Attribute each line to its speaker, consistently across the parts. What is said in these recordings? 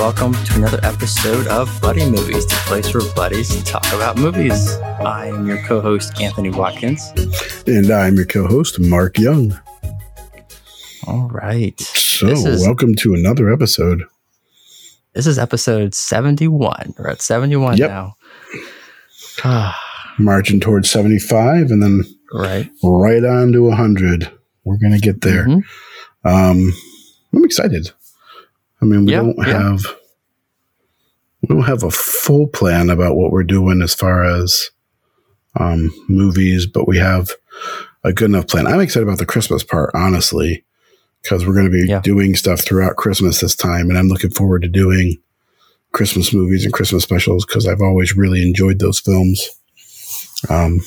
Speaker 1: welcome to another episode of Buddy Movies, the place where buddies talk about movies. I am your co host, Anthony Watkins.
Speaker 2: And I'm your co host, Mark Young.
Speaker 1: All right.
Speaker 2: So, is, welcome to another episode.
Speaker 1: This is episode 71. We're at 71 yep. now.
Speaker 2: Marching towards 75 and then
Speaker 1: right,
Speaker 2: right on to 100. We're going to get there. Mm-hmm. Um, I'm excited. I mean, we don't have we don't have a full plan about what we're doing as far as um, movies, but we have a good enough plan. I'm excited about the Christmas part, honestly, because we're going to be yeah. doing stuff throughout Christmas this time, and I'm looking forward to doing Christmas movies and Christmas specials because I've always really enjoyed those films. Um,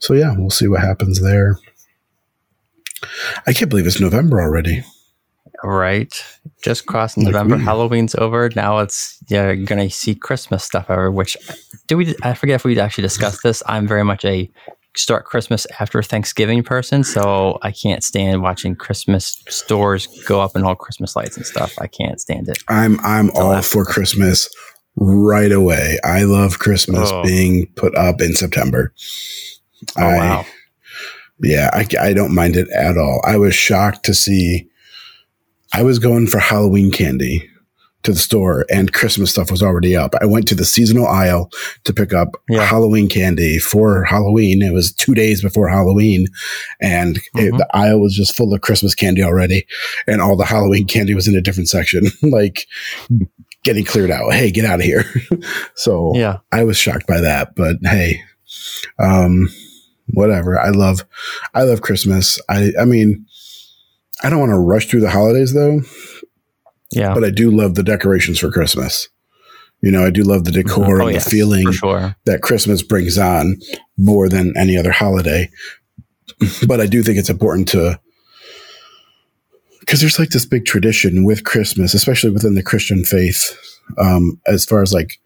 Speaker 2: so yeah, we'll see what happens there. I can't believe it's November already.
Speaker 1: Right. Just crossed November. Like Halloween's over. Now it's you're gonna see Christmas stuff over. Which do we? I forget if we actually discussed this. I'm very much a start Christmas after Thanksgiving person, so I can't stand watching Christmas stores go up and all Christmas lights and stuff. I can't stand it.
Speaker 2: I'm I'm all for Christmas right away. I love Christmas oh. being put up in September.
Speaker 1: Oh I, wow.
Speaker 2: Yeah, I, I don't mind it at all. I was shocked to see I was going for Halloween candy to the store and Christmas stuff was already up. I went to the seasonal aisle to pick up yeah. Halloween candy for Halloween. It was two days before Halloween and mm-hmm. it, the aisle was just full of Christmas candy already. And all the Halloween candy was in a different section, like getting cleared out. Hey, get out of here. so
Speaker 1: yeah,
Speaker 2: I was shocked by that, but hey, um, whatever. I love, I love Christmas. I, I mean, I don't want to rush through the holidays though.
Speaker 1: Yeah.
Speaker 2: But I do love the decorations for Christmas. You know, I do love the decor oh, and yes, the feeling
Speaker 1: sure.
Speaker 2: that Christmas brings on more than any other holiday. But I do think it's important to because there's like this big tradition with Christmas, especially within the Christian faith, um, as far as like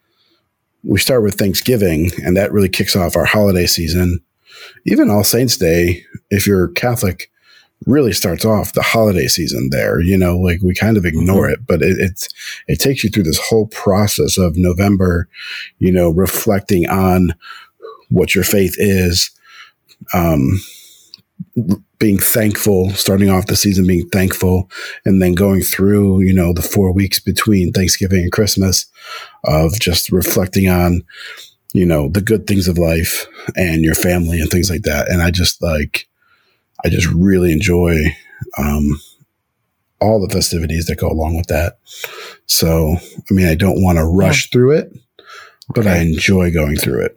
Speaker 2: we start with Thanksgiving, and that really kicks off our holiday season. Even All Saints Day, if you're Catholic, really starts off the holiday season there. You know, like we kind of ignore mm-hmm. it, but it, it's it takes you through this whole process of November, you know, reflecting on what your faith is, um, being thankful, starting off the season being thankful, and then going through, you know, the four weeks between Thanksgiving and Christmas of just reflecting on, you know, the good things of life and your family and things like that. And I just like I just really enjoy um, all the festivities that go along with that. So, I mean, I don't want to rush yeah. through it, but okay. I enjoy going through it.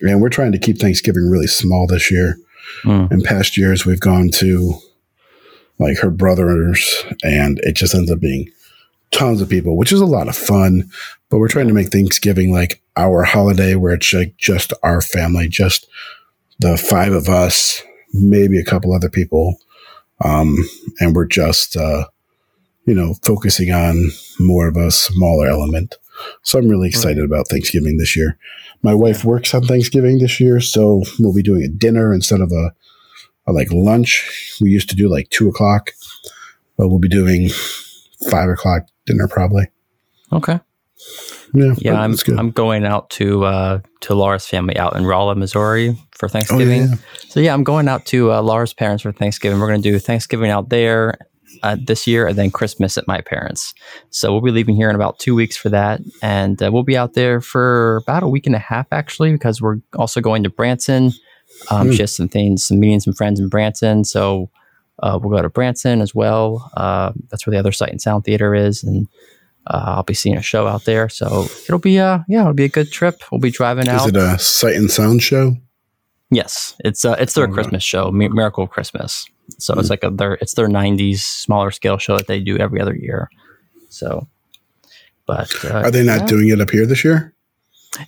Speaker 2: And we're trying to keep Thanksgiving really small this year. Mm. In past years, we've gone to like her brothers, and it just ends up being tons of people, which is a lot of fun. But we're trying to make Thanksgiving like our holiday where it's like just our family, just the five of us maybe a couple other people. Um, and we're just, uh, you know, focusing on more of a smaller element. So I'm really excited about Thanksgiving this year. My wife works on Thanksgiving this year, so we'll be doing a dinner instead of a, a like lunch. We used to do like two o'clock, but we'll be doing five o'clock dinner probably.
Speaker 1: Okay.
Speaker 2: Yeah,
Speaker 1: yeah. I'm I'm going out to uh, to Laura's family out in Rolla, Missouri for Thanksgiving. Oh, yeah. So yeah, I'm going out to uh, Laura's parents for Thanksgiving. We're going to do Thanksgiving out there uh, this year, and then Christmas at my parents. So we'll be leaving here in about two weeks for that, and uh, we'll be out there for about a week and a half actually, because we're also going to Branson. Um, mm. Just some things, some meeting some friends in Branson. So uh, we'll go to Branson as well. Uh, that's where the other Sight and Sound Theater is, and uh, I'll be seeing a show out there, so it'll be uh yeah, it'll be a good trip. We'll be driving out.
Speaker 2: Is it a sight and sound show?
Speaker 1: Yes, it's uh it's their oh, Christmas show, Miracle Christmas. So mm-hmm. it's hmm. like a their it's their '90s smaller scale show that they do every other year. So, but uh,
Speaker 2: are they not yeah. doing it up here this year?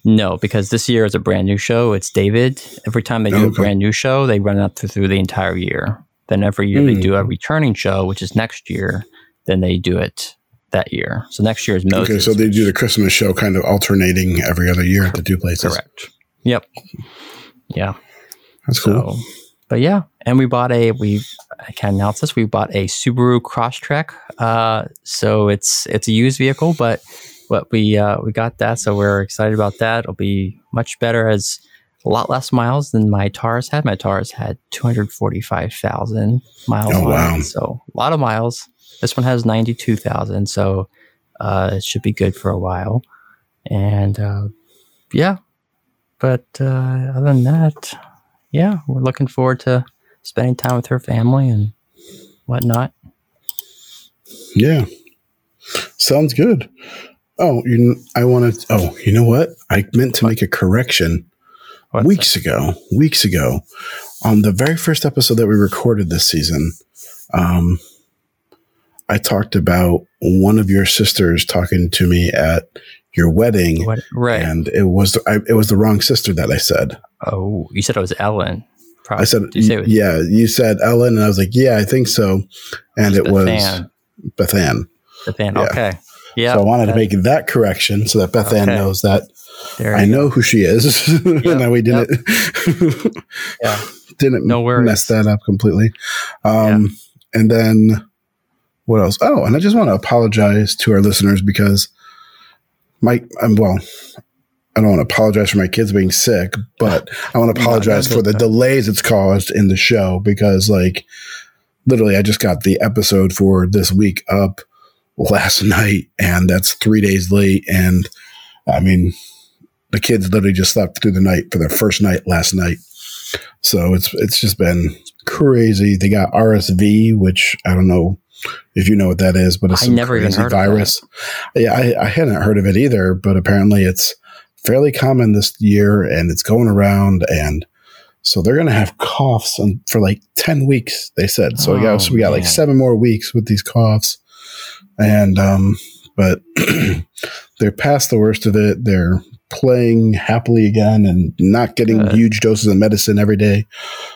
Speaker 1: No, because this year is a brand new show. It's David. Every time they do okay. a brand new show, they run it through, through the entire year. Then every year mm. they do a hmm. returning show, which is next year. Then they do it that year. So next year is Moses.
Speaker 2: Okay, so they do the Christmas show kind of alternating every other year at the two places.
Speaker 1: Correct. Yep. Yeah.
Speaker 2: That's cool. So,
Speaker 1: but yeah, and we bought a we I can announce this. We bought a Subaru Crosstrek. Uh, so it's it's a used vehicle, but but we uh, we got that, so we're excited about that. It'll be much better as a lot less miles than my Taurus had. My Taurus had 245,000 miles.
Speaker 2: Oh, wow.
Speaker 1: It, so a lot of miles. This one has 92,000. So uh, it should be good for a while. And uh, yeah, but uh, other than that, yeah, we're looking forward to spending time with her family and whatnot.
Speaker 2: Yeah. Sounds good. Oh, you, I wanted. Oh, you know what? I meant to make a correction
Speaker 1: What's
Speaker 2: weeks ago. Weeks ago, on the very first episode that we recorded this season, um, I talked about one of your sisters talking to me at your wedding,
Speaker 1: What, right.
Speaker 2: and it was I, it was the wrong sister that I said.
Speaker 1: oh, you said it was Ellen. Probably.
Speaker 2: I said,
Speaker 1: Did you say it was
Speaker 2: yeah, you said Ellen, and I was like, yeah, I think so, and it was
Speaker 1: Bethan?
Speaker 2: Bethan.
Speaker 1: Bethan.
Speaker 2: yeah.
Speaker 1: Okay. Yeah.
Speaker 2: so I wanted to make that correction so that Bethan
Speaker 1: Okay.
Speaker 2: knows that
Speaker 1: there
Speaker 2: I know who she is. and that we didn't
Speaker 1: Yeah.
Speaker 2: didn't
Speaker 1: No worries.
Speaker 2: mess that up completely. Um, And then what else? Oh, and I just want to apologize to our listeners because my um, well, I don't want to apologize for my kids being sick, but I want to apologize
Speaker 1: no,
Speaker 2: for the delays it's caused in the show because like literally I just got the episode for this week up last night and that's 3 days late and I mean the kids literally just slept through the night for their first night last night. So it's it's just been crazy. They got RSV, which I don't know if you know what that is, but it's
Speaker 1: I
Speaker 2: some
Speaker 1: never even
Speaker 2: crazy
Speaker 1: heard of that.
Speaker 2: virus. Yeah, I, I hadn't heard of it either, but apparently it's fairly common this year and it's going around and so they're gonna have coughs and for like ten weeks, they said. So we got
Speaker 1: Oh,
Speaker 2: so we got like seven more weeks with these coughs. And um but they're past the worst of it. They're playing happily again and not getting
Speaker 1: Good.
Speaker 2: huge doses of medicine every day.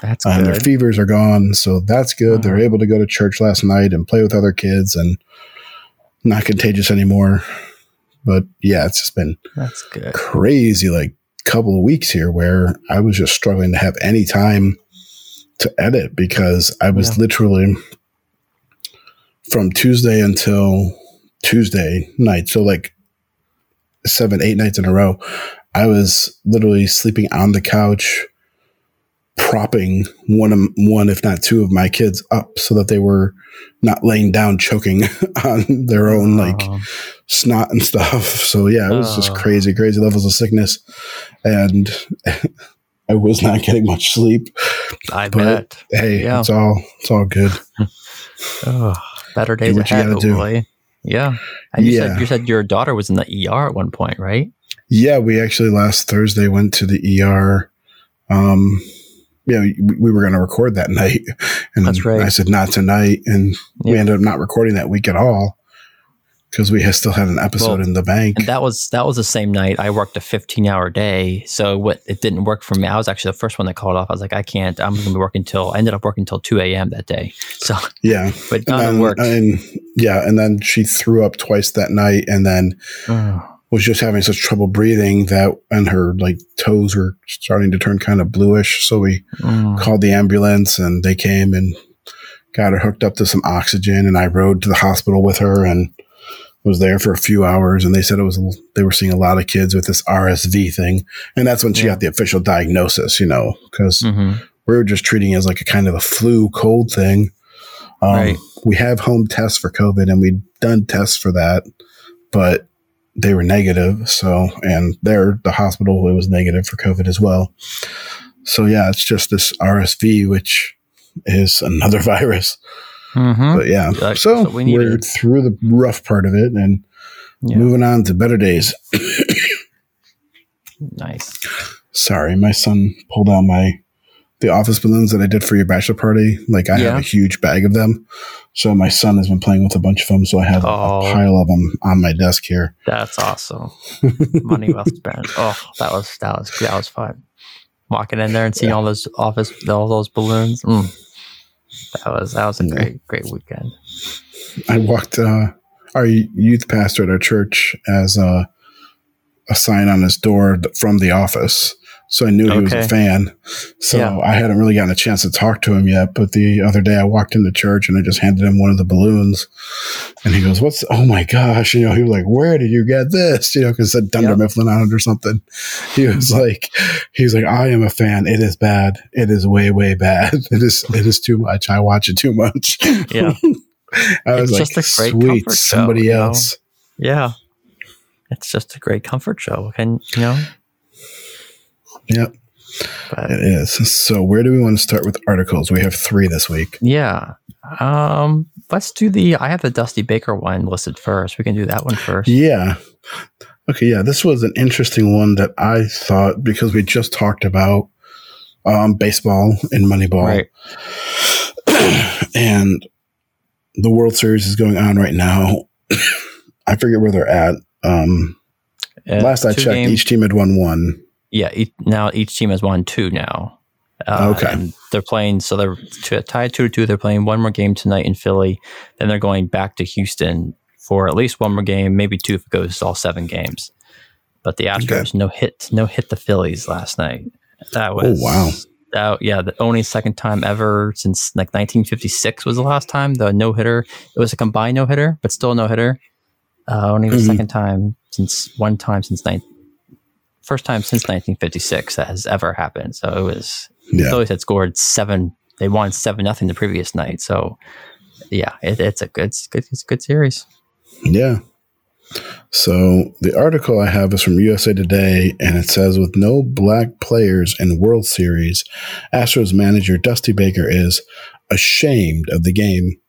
Speaker 1: That's
Speaker 2: And their fevers are gone. So that's good. They're able to go to church last night and play with other kids and not contagious anymore. But yeah, it's just been
Speaker 1: That's good.
Speaker 2: crazy like couple of weeks here where I was just struggling to have any time to edit because I was
Speaker 1: Yeah.
Speaker 2: literally from Tuesday until Tuesday night. So like seven, eight nights in a row, I was literally sleeping on the couch, propping one of one, if not two of my kids up so that they were not laying down choking on their own like
Speaker 1: Oh,
Speaker 2: snot and stuff. So yeah, it was just
Speaker 1: Oh.
Speaker 2: crazy, crazy levels of sickness, and I was not getting much sleep.
Speaker 1: I
Speaker 2: but-
Speaker 1: bet.
Speaker 2: Hey,
Speaker 1: Yeah.
Speaker 2: it's all it's all good.
Speaker 1: Oh, better days
Speaker 2: what you
Speaker 1: ahead,
Speaker 2: gotta do.
Speaker 1: Yeah. And you
Speaker 2: Yeah.
Speaker 1: said you said your daughter was in the ER at one point, right?
Speaker 2: Yeah, we actually last Thursday went to the ER. Um, yeah, we, we were going to record that night, and
Speaker 1: right.
Speaker 2: I said not tonight, and we ended up not recording that week at all because we still had an episode
Speaker 1: Well,
Speaker 2: in the bank.
Speaker 1: And that was that was the same night I worked a 15 hour day. So what it didn't work for me. I was actually the first one that called off. I was like, I can't. I'm going to be working till. I ended up working till 2 a.m. that day. So,
Speaker 2: yeah,
Speaker 1: but
Speaker 2: and
Speaker 1: none it worked.
Speaker 2: and yeah, and then she threw up twice that night, and then
Speaker 1: Oh,
Speaker 2: was just having such trouble breathing that and her like toes were starting to turn kind of bluish so we
Speaker 1: mm.
Speaker 2: called the ambulance and they came and got her hooked up to some oxygen and i rode to the hospital with her and was there for a few hours and they said it was they were seeing a lot of kids with this rsv thing and that's when she
Speaker 1: Yeah.
Speaker 2: got the official diagnosis you know because
Speaker 1: Mhm.
Speaker 2: we were just treating it as like a kind of a flu cold thing um,
Speaker 1: Right.
Speaker 2: we have home tests for covid and we'd done tests for that but they were negative. So, and there, the hospital, it was negative for COVID as well. So, yeah, it's just this RSV, which is another virus.
Speaker 1: Mhm.
Speaker 2: But yeah,
Speaker 1: Like,
Speaker 2: so,
Speaker 1: we
Speaker 2: we're through the rough part of it and
Speaker 1: Yeah.
Speaker 2: moving on to better days.
Speaker 1: Nice.
Speaker 2: Sorry, my son pulled out my the office balloons that I did for your bachelor party. Like I
Speaker 1: Yeah.
Speaker 2: have a huge bag of them. So my son has been playing with a bunch of them. So I have a-
Speaker 1: Oh.
Speaker 2: a pile of them on my desk here.
Speaker 1: That's awesome. Money well spent. Oh, that was that was that was fun. Walking in there and seeing all those office all those balloons. Mm. That was that was a
Speaker 2: Yeah.
Speaker 1: great great weekend.
Speaker 2: I walked uh, our youth pastor at our church as a, a sign on his door from the office so I knew okay. he was a fan. So yeah. I hadn't really gotten a chance to talk to him yet. But the other day I walked into church and I just handed him one of the balloons, and he goes, "What's? Oh my gosh!" You know, he was like, "Where did you get this?" You know, because it said Dunder yep. Mifflin on it or something. He was like, "He was like, I am a fan. It is bad. It is way, way bad. It is, it is too much. I watch it too much."
Speaker 1: Yeah.
Speaker 2: I was it's like, "Sweet, somebody show, else."
Speaker 1: Know? Yeah, it's just a great comfort show, and you know
Speaker 2: Yep. But, it is. So where do we want to start with articles? We have three this week.
Speaker 1: Yeah. Um, let's do the I have the Dusty Baker one listed first. We can do that one first.
Speaker 2: Yeah. Okay, yeah. This was an interesting one that I thought because we just talked about um, baseball and Moneyball.
Speaker 1: Right.
Speaker 2: and the World Series is going on right now. I forget where they're at. Um, uh, last I checked, games. each team had won one
Speaker 1: yeah, now each team has won two now.
Speaker 2: Uh, okay.
Speaker 1: they're playing, so they're t- tied two to two. They're playing one more game tonight in Philly. Then they're going back to Houston for at least one more game, maybe two if it goes all seven games. But the Astros okay. no hit, no hit the Phillies last night. That oh, was
Speaker 2: oh wow.
Speaker 1: That, yeah, the only second time ever since like 1956 was the last time the no hitter. It was a combined no hitter, but still no hitter. Uh, only the mm-hmm. second time since one time since 19 first time since 1956 that has ever happened. So it was yeah. Phillies had scored seven. They won seven nothing the previous night. So yeah, it, it's a good, it's good, it's a good series.
Speaker 2: Yeah. So the article I have is from USA Today, and it says with no black players in World Series, Astros manager Dusty Baker is ashamed of the game.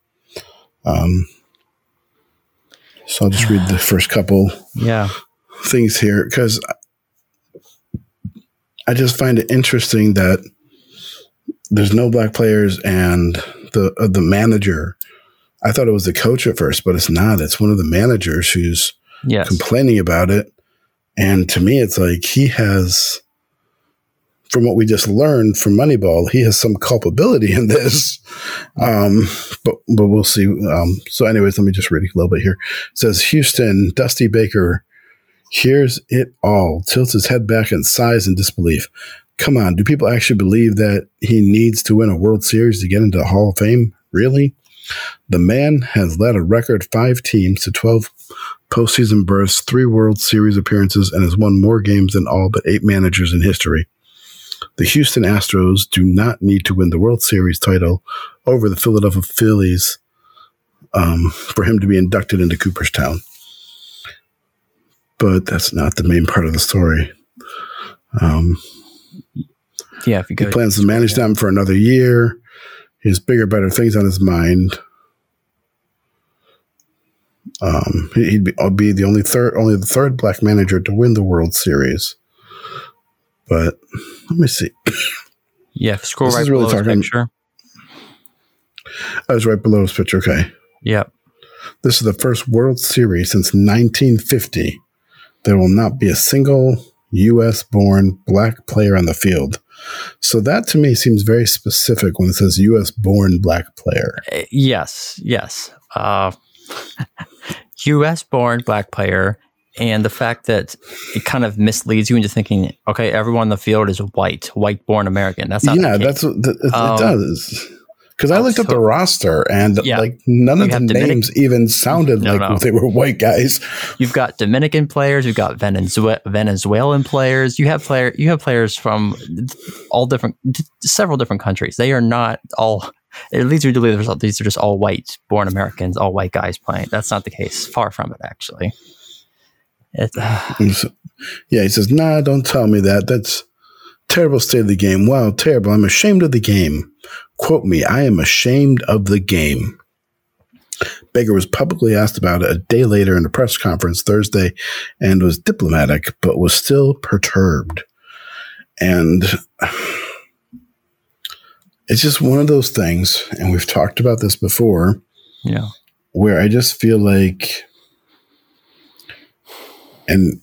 Speaker 2: Um, so I'll just read the first couple
Speaker 1: yeah
Speaker 2: things here because I just find it interesting that there's no black players and the uh, the manager. I thought it was the coach at first, but it's not. It's one of the managers who's
Speaker 1: yes.
Speaker 2: complaining about it. And to me, it's like he has, from what we just learned from Moneyball, he has some culpability in this. Um, but but we'll see. Um, so, anyways, let me just read a little bit here. It says Houston, Dusty Baker hears it all, tilts his head back and sighs in disbelief. Come on, do people actually believe that he needs to win a World Series to get into the Hall of Fame? Really? The man has led a record five teams to 12 postseason berths, three World Series appearances, and has won more games than all but eight managers in history. The Houston Astros do not need to win the World Series title over the Philadelphia Phillies um, for him to be inducted into Cooperstown but that's not the main part of the story. Um,
Speaker 1: yeah, if you
Speaker 2: he plans to manage them for another year. He has bigger, better things on his mind. Um, he'd be, I'll be the only third, only the third black manager to win the World Series. But let me see.
Speaker 1: Yeah, scroll this right below really his picture.
Speaker 2: I was right below his picture. Okay.
Speaker 1: Yep.
Speaker 2: This is the first World Series since 1950 there will not be a single U.S. born black player on the field. So that to me seems very specific when it says U.S. born black player.
Speaker 1: Uh, yes, yes. Uh, U.S. born black player. And the fact that it kind of misleads you into thinking, okay, everyone on the field is white, white born American. That's not
Speaker 2: yeah, that's what it, um, it does. Because I looked up the roster and yeah. like none of the names even sounded no, like no. they were white guys.
Speaker 1: You've got Dominican players, you've got Venezuela, Venezuelan players, you have player you have players from all different several different countries. They are not all it leads you to believe these are just all white born Americans, all white guys playing. That's not the case. Far from it actually. It, uh,
Speaker 2: yeah, he says, "Nah, don't tell me that. That's terrible state of the game. Wow, terrible. I'm ashamed of the game. Quote me, I am ashamed of the game. Baker was publicly asked about it a day later in a press conference Thursday and was diplomatic, but was still perturbed. And it's just one of those things, and we've talked about this before.
Speaker 1: Yeah.
Speaker 2: Where I just feel like, and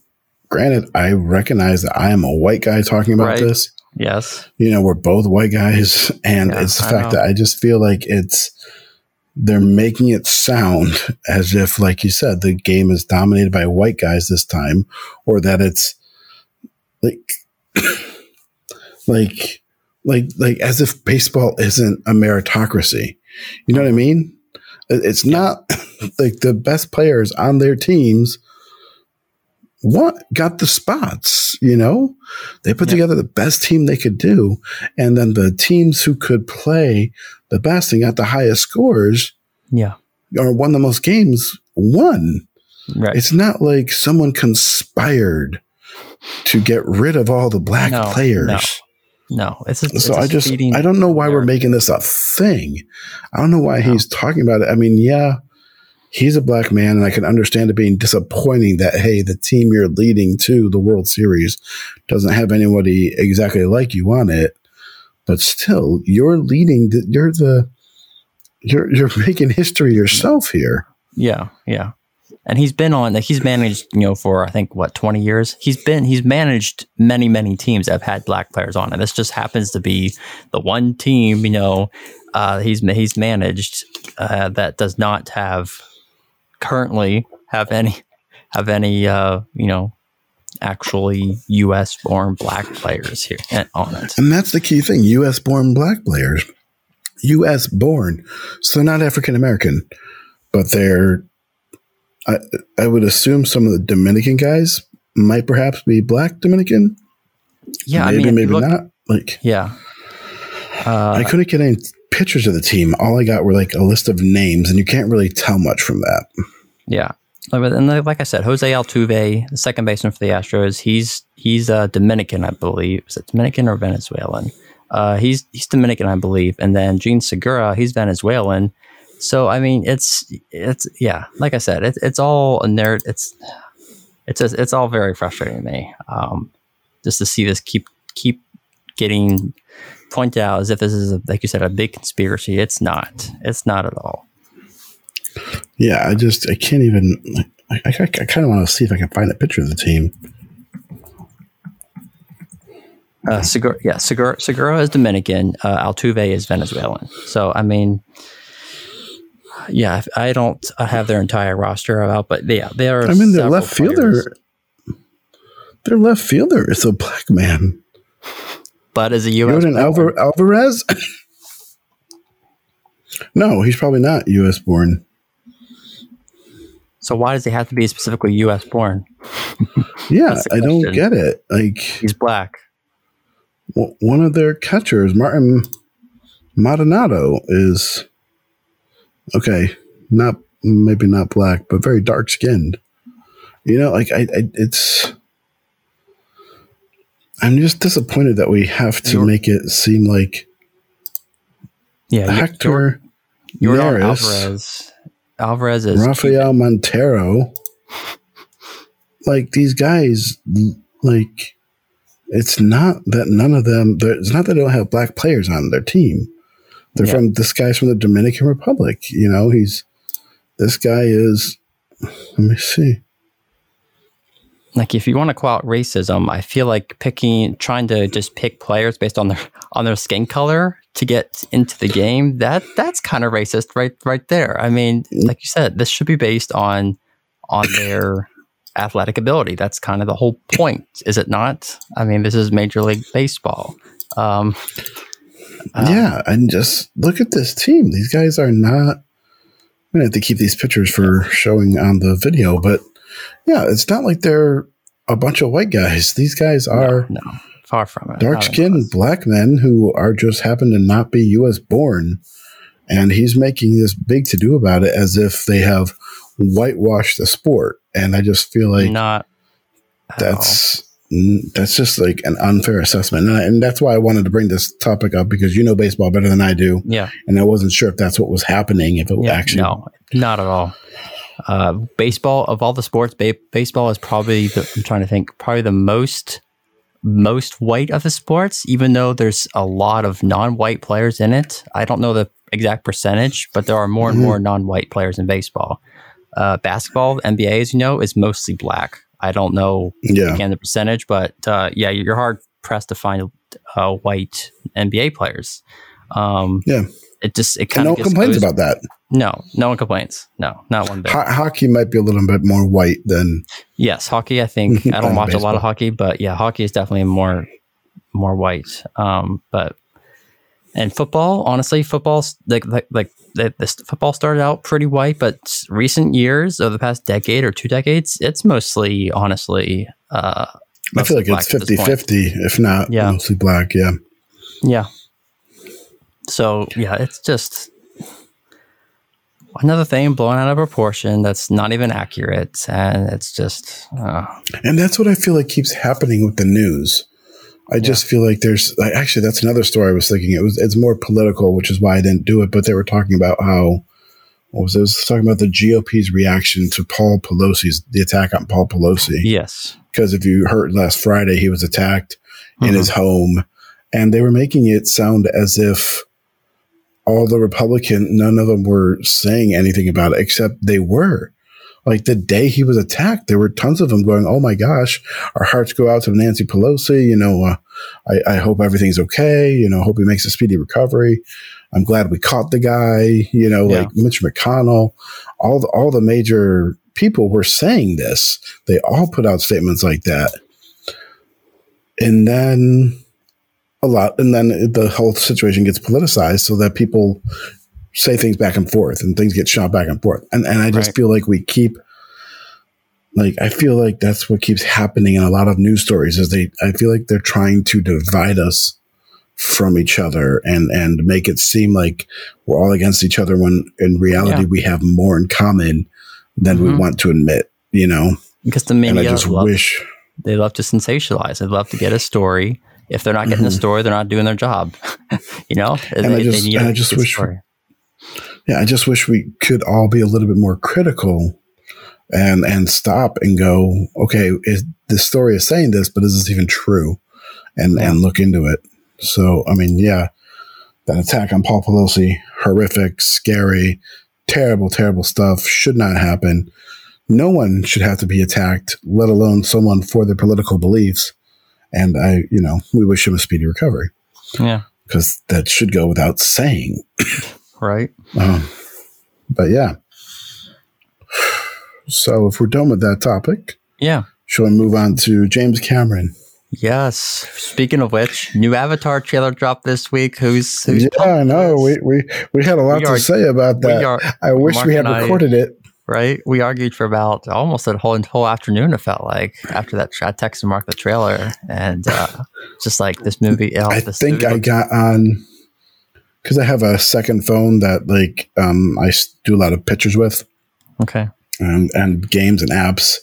Speaker 2: granted, I recognize that I am a white guy talking about right. this.
Speaker 1: Yes.
Speaker 2: You know, we're both white guys. And yeah, it's the I fact know. that I just feel like it's, they're making it sound as if, like you said, the game is dominated by white guys this time, or that it's like, like like like as if baseball isn't a meritocracy. You know what I mean? It's not like the best players on their teams what got the spots, you know? They put yeah. together the best team they could do. And then the teams who could play the best and got the highest scores
Speaker 1: yeah.
Speaker 2: or won the most games won. Right. It's not like someone conspired to get rid of all the black no, players.
Speaker 1: No. No, it's
Speaker 2: a, so I just I don't know why we're making this a thing. I don't know why no. he's talking about it. I mean, yeah, he's a black man, and I can understand it being disappointing that hey, the team you're leading to the World Series doesn't have anybody exactly like you on it. But still, you're leading. The, you're the you're you're making history yourself here.
Speaker 1: Yeah, yeah. And he's been on he's managed, you know, for I think what, 20 years. He's been he's managed many, many teams that have had black players on. And this just happens to be the one team, you know, uh, he's he's managed uh, that does not have currently have any have any uh, you know actually U.S. born black players here on it.
Speaker 2: And that's the key thing: U.S. born black players, U.S. born, so they're not African American, but they're. I, I would assume some of the Dominican guys might perhaps be black Dominican.
Speaker 1: Yeah,
Speaker 2: maybe,
Speaker 1: I mean,
Speaker 2: maybe look, not. Like,
Speaker 1: yeah,
Speaker 2: uh, I couldn't get any pictures of the team. All I got were like a list of names, and you can't really tell much from that.
Speaker 1: Yeah. And like I said, Jose Altuve, the second baseman for the Astros, he's he's uh, Dominican, I believe. Is it Dominican or Venezuelan? Uh, he's he's Dominican, I believe. And then Jean Segura, he's Venezuelan. So I mean, it's it's yeah, like I said, it, it's all a nerd. It's it's just, it's all very frustrating to me. Um, just to see this keep keep getting pointed out as if this is a, like you said a big conspiracy. It's not. It's not at all.
Speaker 2: Yeah, I just I can't even. I, I, I kind of want to see if I can find a picture of the team.
Speaker 1: Uh, Segura, yeah, Segura, Segura is Dominican. Uh, Altuve is Venezuelan. So I mean, yeah, I don't I have their entire roster out, but yeah, they are.
Speaker 2: I mean, their left players. fielder, their left fielder is a black man.
Speaker 1: But as a U.S.
Speaker 2: Alvar- Alvarez. no, he's probably not U.S. born.
Speaker 1: So why does he have to be specifically U.S. born?
Speaker 2: yeah, I don't get it. Like
Speaker 1: he's black.
Speaker 2: One of their catchers, Martin Maldonado, is okay. Not maybe not black, but very dark skinned. You know, like I, I, it's. I'm just disappointed that we have to you're, make it seem like.
Speaker 1: Yeah,
Speaker 2: Hector
Speaker 1: you're, you're Alvarez Alvarez is
Speaker 2: Rafael Montero. Like these guys, like it's not that none of them. It's not that they don't have black players on their team. They're yeah. from this guy's from the Dominican Republic. You know, he's this guy is. Let me see.
Speaker 1: Like, if you want to call out racism, I feel like picking, trying to just pick players based on their on their skin color to get into the game, that that's kind of racist right right there. I mean, like you said, this should be based on on their athletic ability. That's kind of the whole point, is it not? I mean, this is Major League Baseball. Um,
Speaker 2: um, yeah, and just look at this team. These guys are not. I'm gonna have to keep these pictures for showing on the video, but yeah, it's not like they're a bunch of white guys. These guys are
Speaker 1: no, no Far from it.
Speaker 2: Dark skinned black men who are just happen to not be U.S. born. And he's making this big to do about it as if they have whitewashed the sport. And I just feel like
Speaker 1: not
Speaker 2: that's that's just like an unfair assessment. And, I, and, that's why I wanted to bring this topic up because you know baseball better than I do.
Speaker 1: Yeah.
Speaker 2: And I wasn't sure if that's what was happening, if it yeah, actually.
Speaker 1: No, not at all. Uh, baseball, of all the sports, ba- baseball is probably, the, I'm trying to think, probably the most most white of the sports, even though there's a lot of non-white players in it. I don't know the exact percentage, but there are more and mm-hmm. more non-white players in baseball. Uh, basketball, NBA, as you know, is mostly black. I don't know yeah. again the percentage, but uh, yeah, you're hard pressed to find uh, white NBA players. Um,
Speaker 2: yeah,
Speaker 1: it just it kind
Speaker 2: of no complains about that.
Speaker 1: No, no one complains. No, not one bit.
Speaker 2: Ho- hockey might be a little bit more white than.
Speaker 1: Yes, hockey. I think I don't watch baseball. a lot of hockey, but yeah, hockey is definitely more more white. Um, but and football, honestly, football's like like like this football started out pretty white, but recent years of the past decade or two decades, it's mostly honestly. Uh,
Speaker 2: I feel like it's 50 50, if not yeah. mostly black. Yeah.
Speaker 1: Yeah. So, yeah, it's just another thing blown out of proportion that's not even accurate. And it's just. Uh,
Speaker 2: and that's what I feel like keeps happening with the news. I yeah. just feel like there's actually that's another story I was thinking. It was it's more political, which is why I didn't do it. But they were talking about how what was it? it was talking about the GOP's reaction to Paul Pelosi's the attack on Paul Pelosi.
Speaker 1: Yes,
Speaker 2: because if you heard last Friday, he was attacked mm-hmm. in his home, and they were making it sound as if all the Republican, none of them were saying anything about it, except they were. Like the day he was attacked, there were tons of them going, "Oh my gosh, our hearts go out to Nancy Pelosi. You know, uh, I, I, hope everything's okay. You know, hope he makes a speedy recovery. I'm glad we caught the guy. You know, yeah. like Mitch McConnell, all the all the major people were saying this. They all put out statements like that, and then a lot, and then the whole situation gets politicized so that people say things back and forth and things get shot back and forth. And and I just right. feel like we keep like I feel like that's what keeps happening in a lot of news stories is they I feel like they're trying to divide us from each other and and make it seem like we're all against each other when in reality yeah. we have more in common than mm-hmm. we want to admit, you know.
Speaker 1: Because the media and I just love, wish they love to sensationalize. They love to get a story. If they're not getting mm-hmm. the story, they're not doing their job. you know,
Speaker 2: and they, I just, and I just wish story yeah, I just wish we could all be a little bit more critical and and stop and go, okay, is, this story is saying this, but is this even true? And yeah. and look into it. So, I mean, yeah, that attack on Paul Pelosi, horrific, scary, terrible, terrible stuff, should not happen. No one should have to be attacked, let alone someone for their political beliefs. And I, you know, we wish him a speedy recovery.
Speaker 1: Yeah.
Speaker 2: Because that should go without saying.
Speaker 1: right? Um,
Speaker 2: but yeah. So if we're done with that topic,
Speaker 1: yeah,
Speaker 2: shall we move on to James Cameron?
Speaker 1: Yes. Speaking of which, new Avatar trailer dropped this week. Who's, who's
Speaker 2: yeah, I know. We, we we had a lot we to are, say about that. Are, I wish Mark we had recorded I, it.
Speaker 1: Right, we argued for about almost a whole whole afternoon. It felt like after that, I texted Mark the trailer, and uh, just like this movie.
Speaker 2: Oh,
Speaker 1: I
Speaker 2: this think
Speaker 1: movie
Speaker 2: I got on because I have a second phone that like um, I do a lot of pictures with.
Speaker 1: Okay.
Speaker 2: And, and games and apps.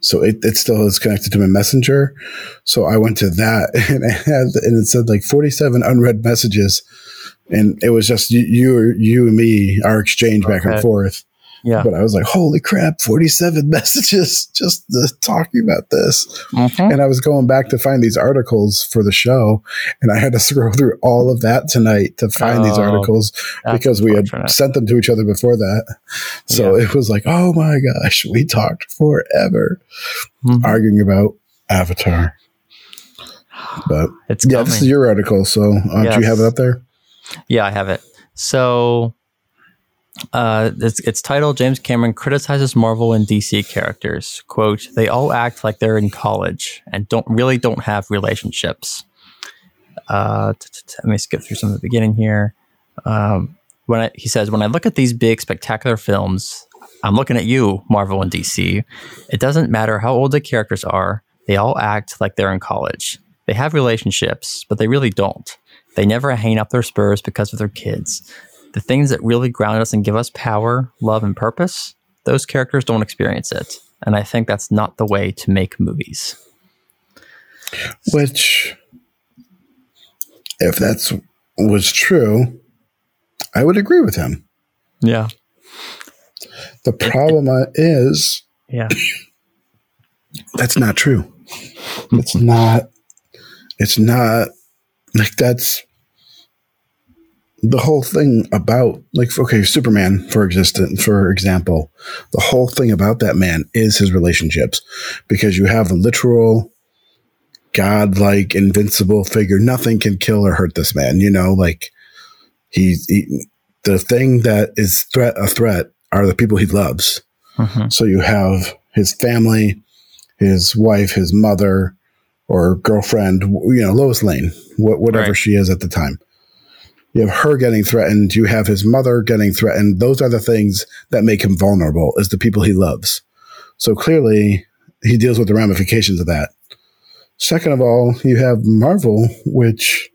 Speaker 2: So it, it still is connected to my messenger. So I went to that and it, had, and it said like 47 unread messages. And it was just you, you, you and me, our exchange back and forth.
Speaker 1: Yeah.
Speaker 2: But I was like, holy crap, 47 messages just talking about this. Mm-hmm. And I was going back to find these articles for the show. And I had to scroll through all of that tonight to find oh, these articles because we had sent them to each other before that. So yeah. it was like, oh my gosh, we talked forever mm-hmm. arguing about Avatar. But it's yeah, coming. this is your article. So uh, yes. do you have it up there?
Speaker 1: Yeah, I have it. So uh, it's, it's titled James Cameron criticizes Marvel and DC characters. Quote, they all act like they're in college and don't really don't have relationships. Uh, let me skip through some of the beginning here. Um, when I, he says, when I look at these big spectacular films, I'm looking at you, Marvel and DC. It doesn't matter how old the characters are, they all act like they're in college. They have relationships, but they really don't. They never hang up their spurs because of their kids the things that really ground us and give us power, love, and purpose, those characters don't experience it. And I think that's not the way to make movies.
Speaker 2: Which, if that's was true, I would agree with him.
Speaker 1: Yeah.
Speaker 2: The problem is,
Speaker 1: yeah,
Speaker 2: that's not true. It's not. It's not like that's the whole thing about like okay superman for existence for example the whole thing about that man is his relationships because you have a literal godlike invincible figure nothing can kill or hurt this man you know like he's he, the thing that is threat a threat are the people he loves mm-hmm. so you have his family his wife his mother or girlfriend, you know, Lois Lane, wh- whatever right. she is at the time. You have her getting threatened. You have his mother getting threatened. Those are the things that make him vulnerable is the people he loves. So clearly he deals with the ramifications of that. Second of all, you have Marvel, which,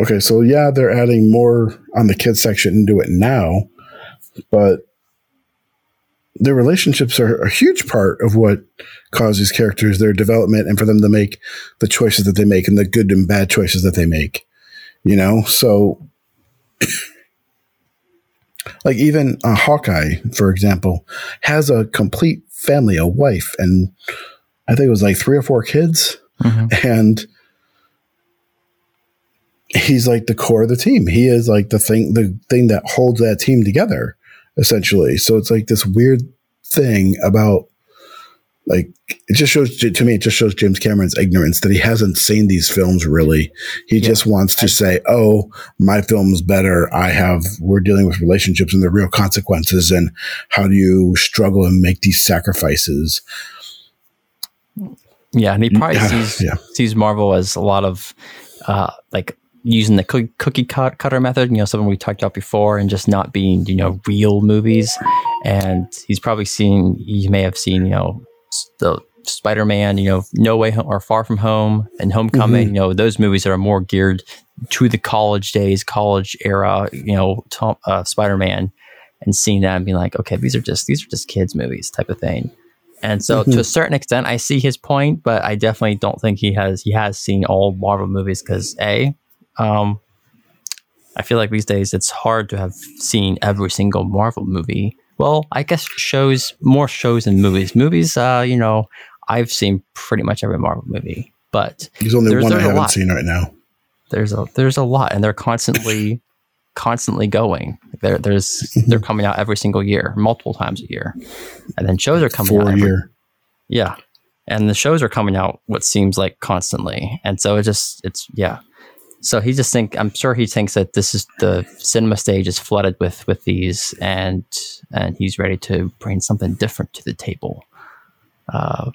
Speaker 2: okay, so yeah, they're adding more on the kids section into it now, but their relationships are a huge part of what causes characters their development and for them to make the choices that they make and the good and bad choices that they make. You know, so like even a Hawkeye, for example, has a complete family, a wife, and I think it was like three or four kids, mm-hmm. and he's like the core of the team. He is like the thing, the thing that holds that team together, essentially. So it's like this weird thing about like it just shows to me it just shows james cameron's ignorance that he hasn't seen these films really he yeah. just wants to say oh my film's better i have we're dealing with relationships and the real consequences and how do you struggle and make these sacrifices
Speaker 1: yeah and he probably sees yeah. sees marvel as a lot of uh like using the cookie cutter method, you know, something we talked about before, and just not being, you know, real movies. And he's probably seen, he may have seen, you know, the Spider Man, you know, No Way Home or Far From Home and Homecoming, mm-hmm. you know, those movies that are more geared to the college days, college era, you know, Tom, uh, Spider Man, and seeing that and being like, okay, these are just these are just kids movies type of thing. And so, mm-hmm. to a certain extent, I see his point, but I definitely don't think he has he has seen all Marvel movies because a um, I feel like these days it's hard to have seen every single Marvel movie. Well, I guess shows more shows than movies. Movies, uh, you know, I've seen pretty much every Marvel movie, but
Speaker 2: there's only there's, one there's I haven't seen right now.
Speaker 1: There's a there's a lot, and they're constantly constantly going. There there's they're coming out every single year, multiple times a year, and then shows are coming
Speaker 2: Four
Speaker 1: out
Speaker 2: every, year.
Speaker 1: Yeah, and the shows are coming out what seems like constantly, and so it just it's yeah so he just think I'm sure he thinks that this is the cinema stage is flooded with with these, and and he's ready to bring something different to the table. Uh,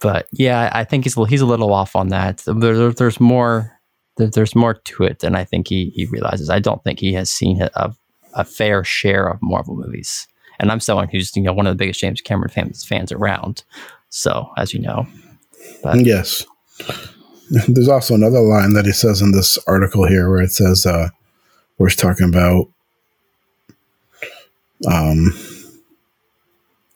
Speaker 1: but yeah, I think he's he's a little off on that. There, there's more there's more to it than I think he he realizes. I don't think he has seen a, a fair share of Marvel movies, and I'm someone who's you know one of the biggest James Cameron fans fans around. So as you know,
Speaker 2: but, yes. There's also another line that he says in this article here where it says, uh, where he's talking about, um,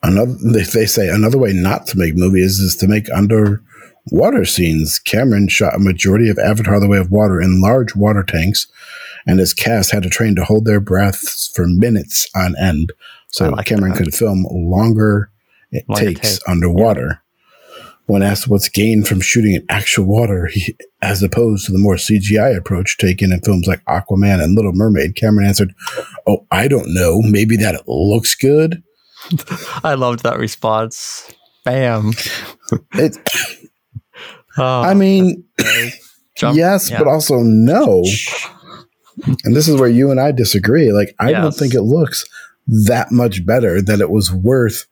Speaker 2: another, they, they say another way not to make movies is to make underwater scenes. Cameron shot a majority of Avatar The Way of Water in large water tanks, and his cast had to train to hold their breaths for minutes on end. So like Cameron that. could film longer, longer takes take. underwater. When asked what's gained from shooting in actual water, he, as opposed to the more CGI approach taken in films like Aquaman and Little Mermaid, Cameron answered, Oh, I don't know. Maybe that it looks good.
Speaker 1: I loved that response. Bam.
Speaker 2: It, oh, I mean, yes, yeah. but also no. And this is where you and I disagree. Like, I yes. don't think it looks that much better that it was worth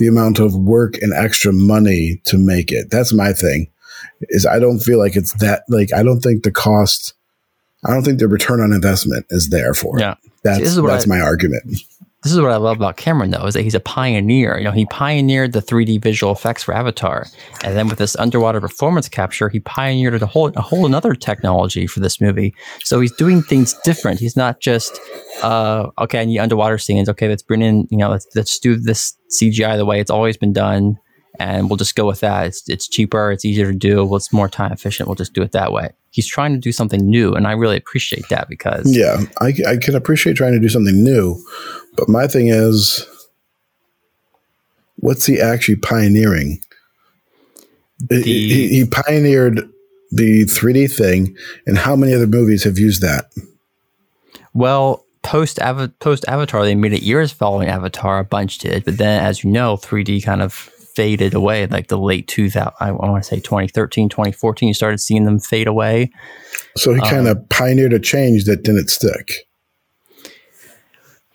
Speaker 2: the amount of work and extra money to make it. That's my thing. Is I don't feel like it's that like I don't think the cost I don't think the return on investment is there for it. Yeah. That's See, that's I, my argument
Speaker 1: this is what I love about Cameron though, is that he's a pioneer. You know, he pioneered the 3D visual effects for Avatar, and then with this underwater performance capture, he pioneered a whole a whole another technology for this movie. So he's doing things different. He's not just uh, okay, I need underwater scenes. Okay, let's bring in you know let's let's do this CGI the way it's always been done, and we'll just go with that. It's it's cheaper, it's easier to do, well, it's more time efficient. We'll just do it that way. He's trying to do something new, and I really appreciate that because
Speaker 2: yeah, I, I can appreciate trying to do something new but my thing is, what's he actually pioneering? The, he, he pioneered the 3D thing, and how many other movies have used that?
Speaker 1: Well, post post Avatar, they made it years following Avatar. A bunch did, but then, as you know, 3D kind of faded away. Like the late 2000, I want to say 2013, 2014, you started seeing them fade away.
Speaker 2: So he kind of um, pioneered a change that didn't stick.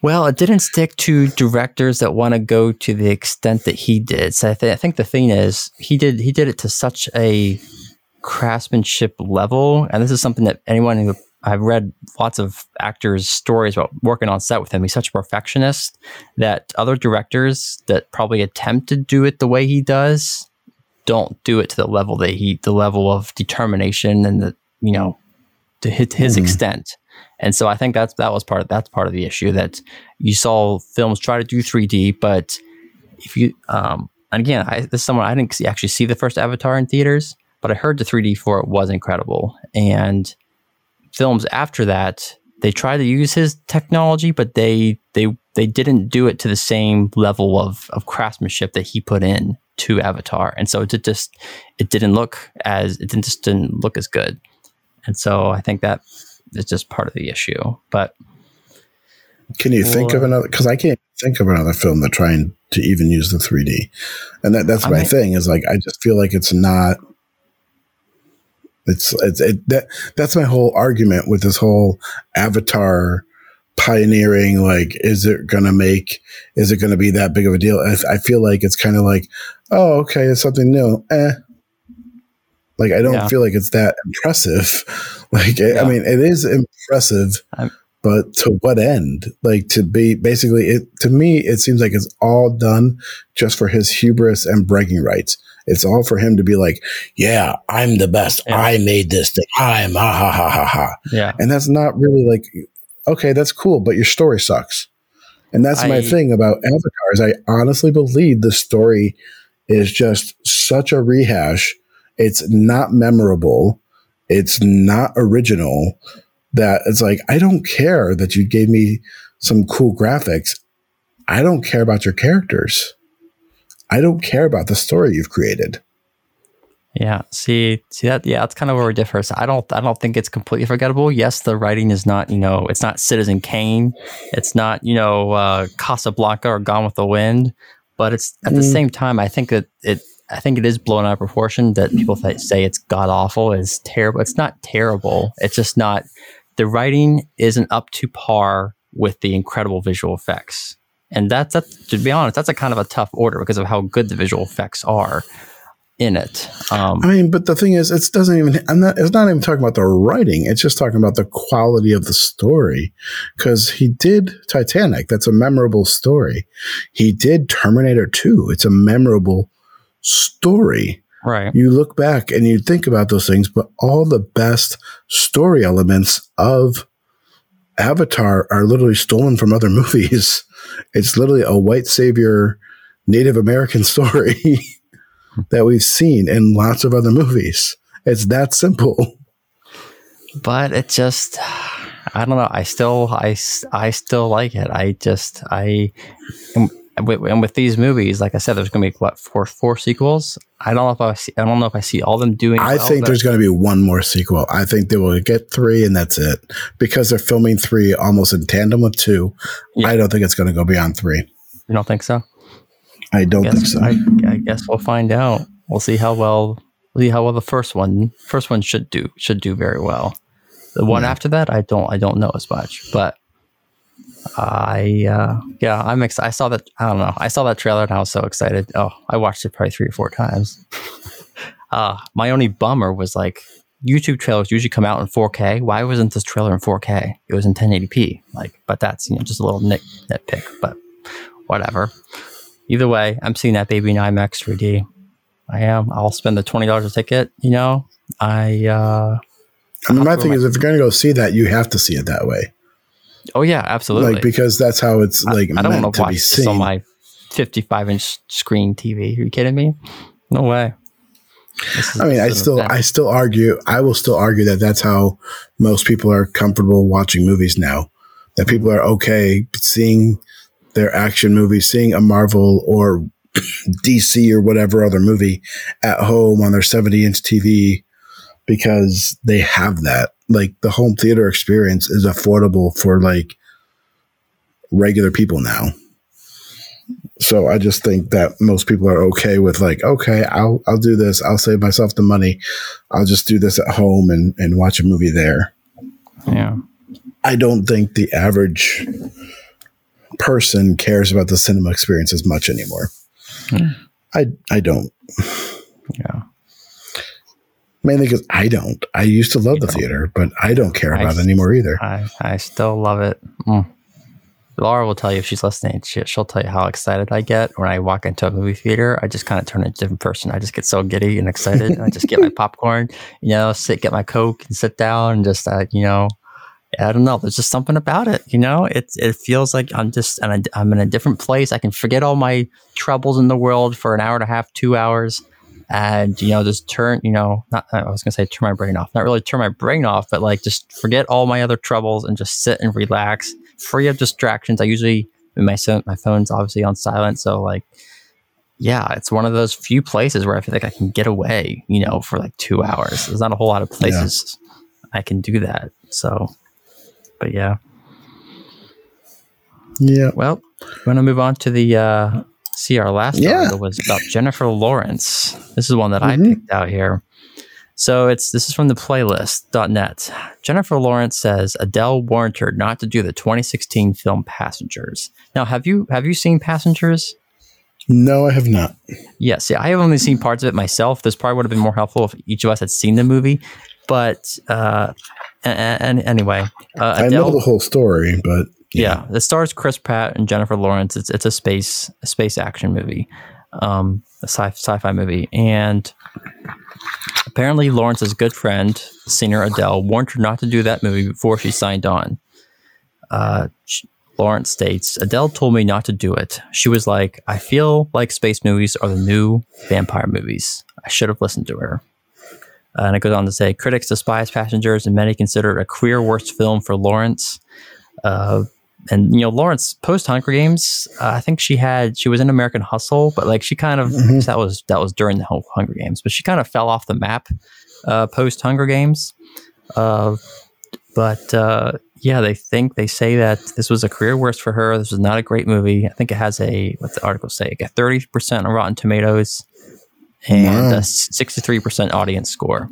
Speaker 1: Well, it didn't stick to directors that want to go to the extent that he did. So I, th- I think the thing is, he did he did it to such a craftsmanship level, and this is something that anyone who I've read lots of actors' stories about working on set with him. He's such a perfectionist that other directors that probably attempt to do it the way he does don't do it to the level that he, the level of determination and the, you know, to his, his mm-hmm. extent. And so I think that's that was part of that's part of the issue that you saw films try to do 3D, but if you um and again, I, this is someone I didn't see, actually see the first Avatar in theaters, but I heard the 3D for it was incredible. And films after that, they tried to use his technology, but they they they didn't do it to the same level of of craftsmanship that he put in to Avatar, and so it just it didn't look as it didn't just didn't look as good, and so I think that is just part of the issue. But
Speaker 2: can you well, think of another? Because I can't think of another film that trying to even use the 3D, and that that's I my mean, thing. Is like I just feel like it's not it's, it's it, that that's my whole argument with this whole avatar pioneering. Like, is it to make? Is it to be that big of a deal? I, I feel like it's kind of like, oh, okay, it's something new. Eh. Like, I don't yeah. feel like it's that impressive. Like, yeah. I mean, it is impressive. I'm- but to what end? Like to be basically it to me, it seems like it's all done just for his hubris and bragging rights. It's all for him to be like, yeah, I'm the best. Yeah. I made this thing. I'm ha ha ha ha ha.
Speaker 1: Yeah.
Speaker 2: And that's not really like, okay, that's cool, but your story sucks. And that's I, my thing about Avatar is I honestly believe the story is just such a rehash. It's not memorable. It's not original that it's like, I don't care that you gave me some cool graphics. I don't care about your characters. I don't care about the story you've created.
Speaker 1: Yeah. See, see that. Yeah, that's kind of where we differ. So I don't. I don't think it's completely forgettable. Yes, the writing is not. You know, it's not Citizen Kane. It's not. You know, uh, Casablanca or Gone with the Wind. But it's at mm. the same time. I think that it. I think it is blown out of proportion. That people th- say it's god awful. It's terrible. It's not terrible. It's just not. The writing isn't up to par with the incredible visual effects. And that's, that's to be honest, that's a kind of a tough order because of how good the visual effects are in it.
Speaker 2: Um, I mean, but the thing is, it doesn't even. I'm not. It's not even talking about the writing. It's just talking about the quality of the story. Because he did Titanic. That's a memorable story. He did Terminator 2. It's a memorable story.
Speaker 1: Right.
Speaker 2: You look back and you think about those things, but all the best story elements of Avatar are literally stolen from other movies. It's literally a white savior Native American story that we've seen in lots of other movies. It's that simple.
Speaker 1: But it just, I don't know. I still, I, I still like it. I just, I, and with these movies, like I said, there's going to be what four four sequels. I don't know if I see. I don't know if I see all them doing.
Speaker 2: I well, think there's going to be one more sequel. I think they will get three, and that's it because they're filming three almost in tandem with two. Yeah. I don't think it's going to go beyond three.
Speaker 1: You don't think so?
Speaker 2: I don't I
Speaker 1: guess,
Speaker 2: think so.
Speaker 1: I, I, guess we'll find out. We'll see how well. We'll see how well the first one first one should do should do very well. The one yeah. after that, I don't. I don't know as much, but I uh, yeah, I'm excited. I saw that. I don't know. I saw that trailer and I was so excited. Oh, I watched it probably three or four times. uh, my only bummer was like YouTube trailers usually come out in 4K. Why wasn't this trailer in 4K? It was in 1080p. Like, but that's you know just a little nit nitpick. But whatever. Either way, I'm seeing that baby in IMAX 3D. I am. I'll spend the twenty dollars a ticket. You know, I. uh
Speaker 2: I mean, my thing my- is, if you're going to go see that, you have to see it that way.
Speaker 1: Oh yeah, absolutely.
Speaker 2: Like because that's how it's like I, I don't want to watch this
Speaker 1: on my 55 inch screen TV. Are you kidding me? No way.
Speaker 2: I mean, I still, I still argue. I will still argue that that's how most people are comfortable watching movies now. That people are okay seeing their action movies, seeing a Marvel or DC or whatever other movie at home on their 70 inch TV because they have that like the home theater experience is affordable for like regular people now. So I just think that most people are okay with like, okay, I'll I'll do this. I'll save myself the money. I'll just do this at home and, and watch a movie there.
Speaker 1: Yeah.
Speaker 2: I don't think the average person cares about the cinema experience as much anymore. Hmm. I I don't. Mainly because I don't. I used to love you the know, theater, but I don't care about I, it anymore either.
Speaker 1: I, I still love it. Mm. Laura will tell you if she's listening. She, will tell you how excited I get when I walk into a movie theater. I just kind of turn into a different person. I just get so giddy and excited. and I just get my popcorn, you know, sit, get my Coke and sit down and just, uh, you know, I don't know. There's just something about it, you know. It it feels like I'm just and I'm in a different place. I can forget all my troubles in the world for an hour and a half, two hours, and you know, just turn. You know, not I was gonna say turn my brain off. Not really turn my brain off, but like just forget all my other troubles and just sit and relax, free of distractions. I usually my my phone's obviously on silent, so like yeah, it's one of those few places where I feel like I can get away, you know, for like two hours. There's not a whole lot of places yeah. I can do that. So but yeah.
Speaker 2: Yeah.
Speaker 1: Well, we want to move on to the uh, see our last yeah. article was about Jennifer Lawrence. This is one that mm-hmm. I picked out here. So it's this is from the playlist.net. Jennifer Lawrence says Adele warned her not to do the 2016 film Passengers. Now, have you have you seen Passengers?
Speaker 2: No, I have not.
Speaker 1: Yes, yeah, I have only seen parts of it myself. This probably would have been more helpful if each of us had seen the movie. But uh, and, anyway,
Speaker 2: uh, Adele, I know the whole story, but
Speaker 1: yeah. yeah, it stars Chris Pratt and Jennifer Lawrence. It's it's a space a space action movie, um, a sci sci-fi movie, and apparently Lawrence's good friend, singer Adele, warned her not to do that movie before she signed on. Uh, Lawrence states, Adele told me not to do it. She was like, I feel like space movies are the new vampire movies. I should have listened to her. Uh, and it goes on to say critics despise Passengers, and many consider it a career worst film for Lawrence. Uh, and you know, Lawrence post Hunger Games, uh, I think she had she was in American Hustle, but like she kind of mm-hmm. that was that was during the whole Hunger Games, but she kind of fell off the map uh, post Hunger Games. Uh, but uh, yeah, they think they say that this was a career worst for her. This was not a great movie. I think it has a what's the article say? A thirty percent on Rotten Tomatoes and wow. a 63% audience score.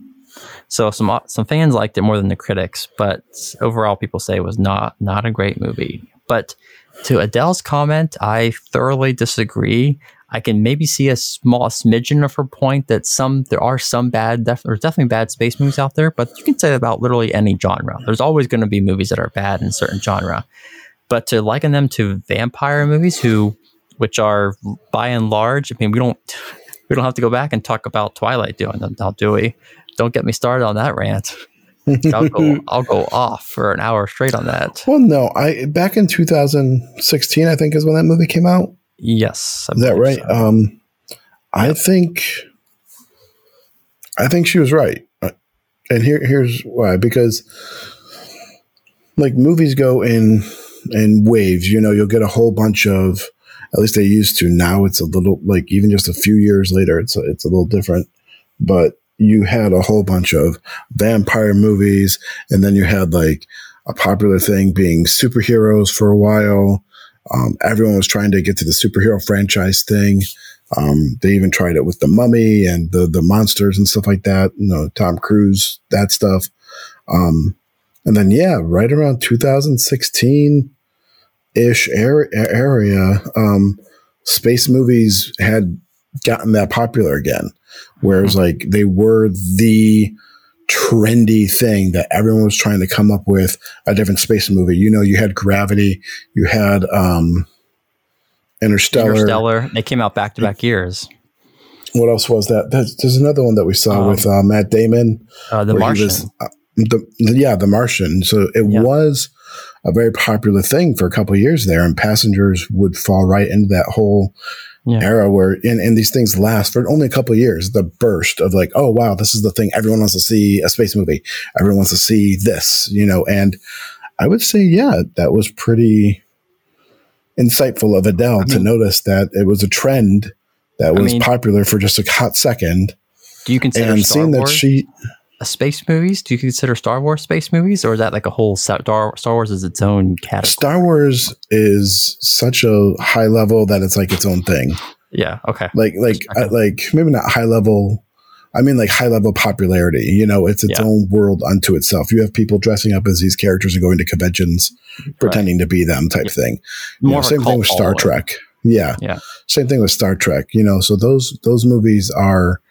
Speaker 1: So some uh, some fans liked it more than the critics, but overall people say it was not not a great movie. But to Adele's comment, I thoroughly disagree. I can maybe see a small smidgen of her point that some there are some bad def, there's definitely bad space movies out there, but you can say about literally any genre. There's always going to be movies that are bad in certain genre. But to liken them to vampire movies who which are by and large, I mean, we don't we don't have to go back and talk about Twilight doing them now, do we? Don't get me started on that rant. I'll go I'll go off for an hour straight on that.
Speaker 2: Well, no, I back in 2016, I think is when that movie came out.
Speaker 1: Yes,
Speaker 2: I is that right? So. Um, I yep. think I think she was right, uh, and here here's why because like movies go in in waves. You know, you'll get a whole bunch of at least they used to. Now it's a little like even just a few years later, it's a, it's a little different. But you had a whole bunch of vampire movies, and then you had like a popular thing being superheroes for a while. Um, everyone was trying to get to the superhero franchise thing. Um, they even tried it with the Mummy and the the monsters and stuff like that. You know, Tom Cruise, that stuff. Um, and then yeah, right around 2016, ish area, um, space movies had gotten that popular again. Whereas, like, they were the trendy thing that everyone was trying to come up with a different space movie. You know, you had Gravity, you had um, Interstellar.
Speaker 1: Interstellar. They came out back to back years.
Speaker 2: What else was that? There's, there's another one that we saw um, with uh, Matt Damon.
Speaker 1: Uh, the Martian. Was, uh,
Speaker 2: the, yeah, The Martian. So it yeah. was a very popular thing for a couple years there, and passengers would fall right into that whole yeah. era where and, and these things last for only a couple years. The burst of like, oh wow, this is the thing everyone wants to see a space movie. Everyone wants to see this, you know. And I would say, yeah, that was pretty insightful of Adele I mean, to notice that it was a trend that was I mean, popular for just a hot second.
Speaker 1: Do you consider and Star seeing Wars? that she space movies? Do you consider Star Wars space movies, or is that like a whole Star Star Wars is its own category?
Speaker 2: Star Wars is such a high level that it's like its own thing.
Speaker 1: Yeah. Okay.
Speaker 2: Like like uh, like maybe not high level I mean, like high level popularity. You know, it's its
Speaker 1: Yeah.
Speaker 2: own world unto itself. You have people dressing up as these characters and going to conventions, pretending to be them, type
Speaker 1: Yeah.
Speaker 2: thing. You
Speaker 1: More
Speaker 2: know, same thing with Star. Trek. Yeah,
Speaker 1: Yeah.
Speaker 2: Same thing with Star Trek. You know, so those those movies are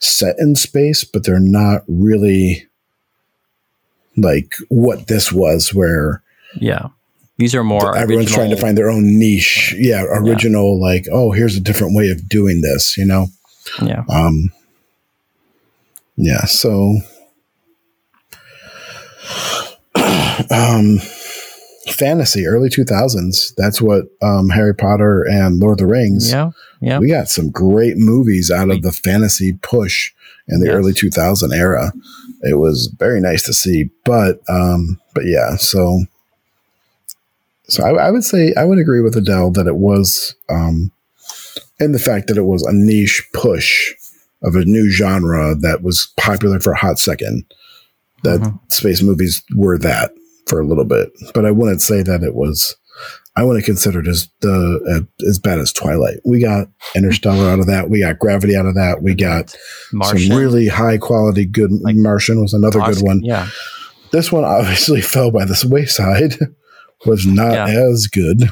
Speaker 2: set in space, but they're not really like what this was, where
Speaker 1: Yeah. These are more.
Speaker 2: everyone's trying to find their own niche. Yeah, original. Like, oh, here's a different way of doing this. You know.
Speaker 1: Yeah.
Speaker 2: Um, yeah, so um, fantasy, early 2000s. That's what um, Harry Potter and Lord of the Rings.
Speaker 1: Yeah. Yeah.
Speaker 2: We got some great movies out of the fantasy push in the
Speaker 1: Yes.
Speaker 2: early 2000 era. It was very nice to see, but um, but yeah, so so I, I would say I would agree with Adele that it was um, in the fact that it was a niche push of a new genre that was popular for a hot second. That
Speaker 1: Mhm.
Speaker 2: space movies were that for a little bit, but I wouldn't say that it was. I wouldn't consider it as the uh, as bad as Twilight. We got Interstellar out of that. We got Gravity out of that. We got
Speaker 1: Martian.
Speaker 2: some really high quality good.
Speaker 1: Like
Speaker 2: Martian was another good one.
Speaker 1: Yeah.
Speaker 2: This one obviously fell by the wayside. Was not
Speaker 1: Yeah.
Speaker 2: as good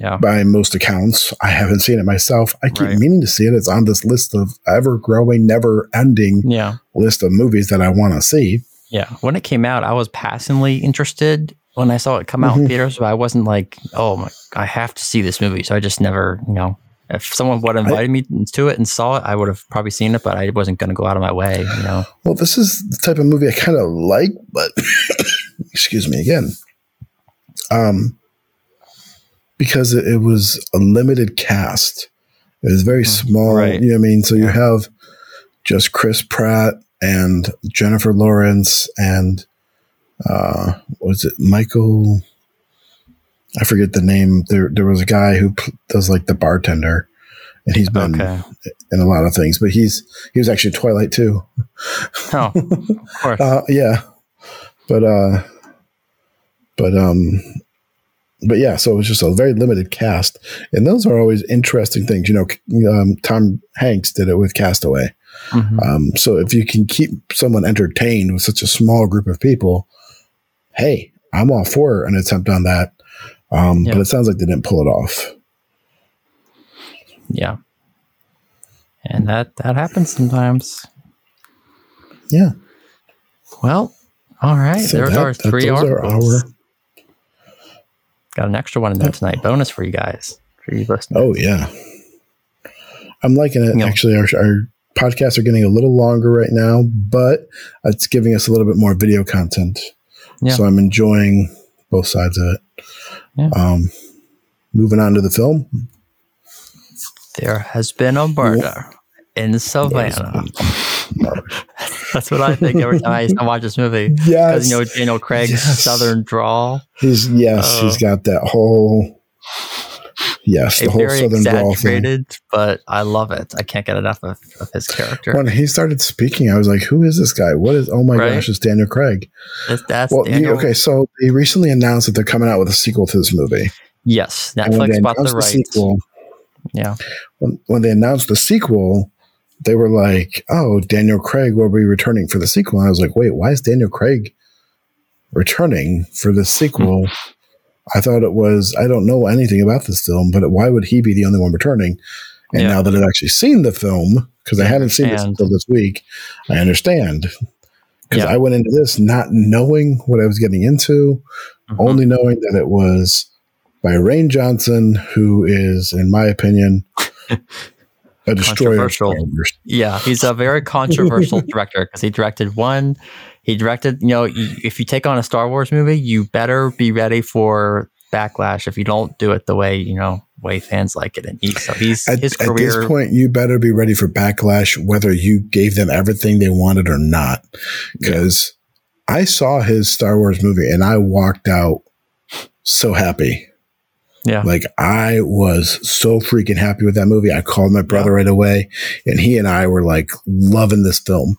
Speaker 1: Yeah.
Speaker 2: by most accounts. I haven't seen it myself. I keep
Speaker 1: Right.
Speaker 2: meaning to see it. It's on this list of ever growing, never ending
Speaker 1: Yeah.
Speaker 2: list of movies that I want to see.
Speaker 1: Yeah. When it came out, I was passingly interested when I saw it come out in
Speaker 2: Mhm.
Speaker 1: theaters, but I wasn't like, oh my, I have to see this movie. So I just never, you know, if someone would have invited me to it and saw it, I would have probably seen it, but I wasn't going to go out of my way, you know.
Speaker 2: Well, this is the type of movie I kind of like, but excuse me again. Um, because it, it was a limited cast. It was very small.
Speaker 1: right.
Speaker 2: You know what I mean? So you have just Chris Pratt and Jennifer Lawrence and uh was it Michael I forget the name. There there was a guy who does like the bartender and he's been
Speaker 1: Okay.
Speaker 2: in a lot of things, but he's he was actually Twilight too.
Speaker 1: Oh, of course.
Speaker 2: Uh, yeah, but uh, but um, but yeah. So it was just a very limited cast, and those are always interesting things. You know, um, Tom Hanks did it with Castaway.
Speaker 1: Mhm.
Speaker 2: Um, so if you can keep someone entertained with such a small group of people, hey, I'm all for an attempt on that. Um,
Speaker 1: Yeah.
Speaker 2: But it sounds like they didn't pull it off.
Speaker 1: Yeah. And that that happens sometimes.
Speaker 2: Yeah.
Speaker 1: Well, all right.
Speaker 2: So
Speaker 1: There's
Speaker 2: that-
Speaker 1: our
Speaker 2: that-
Speaker 1: three
Speaker 2: are
Speaker 1: articles.
Speaker 2: our-
Speaker 1: Got an extra one in there tonight. Bonus for you guys. For you listening.
Speaker 2: Oh yeah, I'm liking it.
Speaker 1: Yeah.
Speaker 2: Actually, our, our podcasts are getting a little longer right now, but it's giving us a little bit more video content.
Speaker 1: Yeah.
Speaker 2: So I'm enjoying both sides of it.
Speaker 1: Yeah.
Speaker 2: Um, moving on to the film.
Speaker 1: There has been a murder in Savannah. That's what I think every time I used to watch this movie. Because
Speaker 2: Yes,
Speaker 1: you know Daniel Craig's
Speaker 2: Yes.
Speaker 1: southern drawl.
Speaker 2: he's yes,
Speaker 1: Oh.
Speaker 2: he's got that whole yes, the whole southern drawl thing.
Speaker 1: but I love it. I can't get enough of, of his character.
Speaker 2: When he started speaking, I was like, "Who is this guy? What is? Oh my
Speaker 1: Right?
Speaker 2: gosh, it's Daniel Craig."
Speaker 1: That's, that's
Speaker 2: Well,
Speaker 1: Daniel.
Speaker 2: okay, so they recently announced that they're coming out with a sequel to this movie.
Speaker 1: Yes, Netflix bought the rights.
Speaker 2: sequel,
Speaker 1: Yeah,
Speaker 2: when, when they announced the sequel, they were like, "Oh, Daniel Craig will be returning for the sequel." And I was like, "Wait, why is Daniel Craig returning for the sequel?" I thought it was. I don't know anything about this film, but why would he be the only one returning? And
Speaker 1: Yeah.
Speaker 2: now that I've actually seen the film, because I hadn't seen this
Speaker 1: understand.
Speaker 2: until this week, I understand. Because
Speaker 1: Yeah.
Speaker 2: I went into this not knowing what I was getting into,
Speaker 1: Mhm.
Speaker 2: only knowing that it was by Rian Johnson, who is, in my opinion, a destroyer
Speaker 1: Controversial. Yeah. He's a very controversial director because he directed one. He directed, you know, if you take on a Star Wars movie, you better be ready for backlash if you don't do it the way you know way fans like it. And he, so he's
Speaker 2: At,
Speaker 1: his
Speaker 2: at this point, you better be ready for backlash, whether you gave them everything they wanted or not. Because I saw his Star Wars movie and I walked out so happy.
Speaker 1: yeah,
Speaker 2: Like I was so freaking happy with that movie. I called my brother right away and he and I were like loving this film.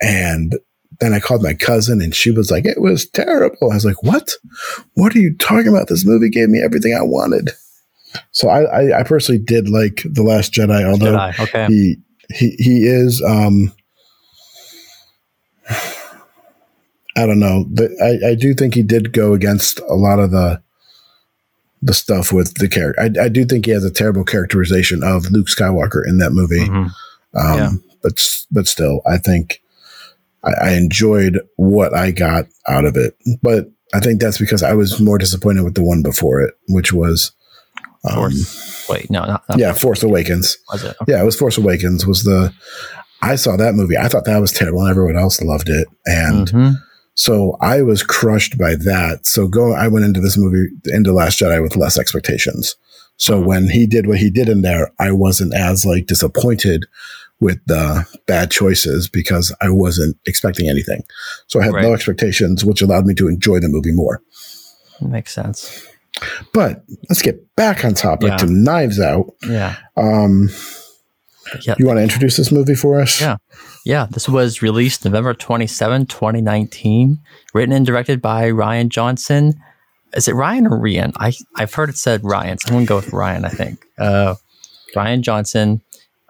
Speaker 2: And then I called my cousin and she was like, it was terrible. I was like, what? What are you talking about? This movie gave me everything I wanted. So I, I, I personally did like The Last Jedi, although
Speaker 1: Jedi. Okay.
Speaker 2: he, he, he is, um, I don't know. I, I do think he did go against a lot of the, the stuff with the character. I, I do think he has a terrible characterization of Luke Skywalker in that movie. Mm-hmm. Um, yeah. but, but still, I think, I, I enjoyed what I got out of it. But I think that's because I was more disappointed with the one before it, which was
Speaker 1: um, Force. Wait, no, not, not
Speaker 2: yeah, Force Awakens. Was it? Okay. Yeah, it was Force Awakens. Was the I saw that movie. I thought that was terrible, and everyone else loved it, and mm-hmm. so I was crushed by that. So go, I went into this movie, into Last Jedi, with less expectations. So mm-hmm. when he did what he did in there, I wasn't as like disappointed with the bad choices because I wasn't expecting anything. So I had right. no expectations, which allowed me to enjoy the movie more.
Speaker 1: Makes sense.
Speaker 2: But let's get back on topic yeah. to Knives Out.
Speaker 1: Yeah.
Speaker 2: Um, yeah. You want to introduce this movie for us?
Speaker 1: Yeah. Yeah. This was released November 27, 2019, written and directed by Ryan Johnson. Is it Ryan or Rian? I, I've heard it said Ryan, so I'm going to go with Ryan, I think. Uh, Rian Johnson,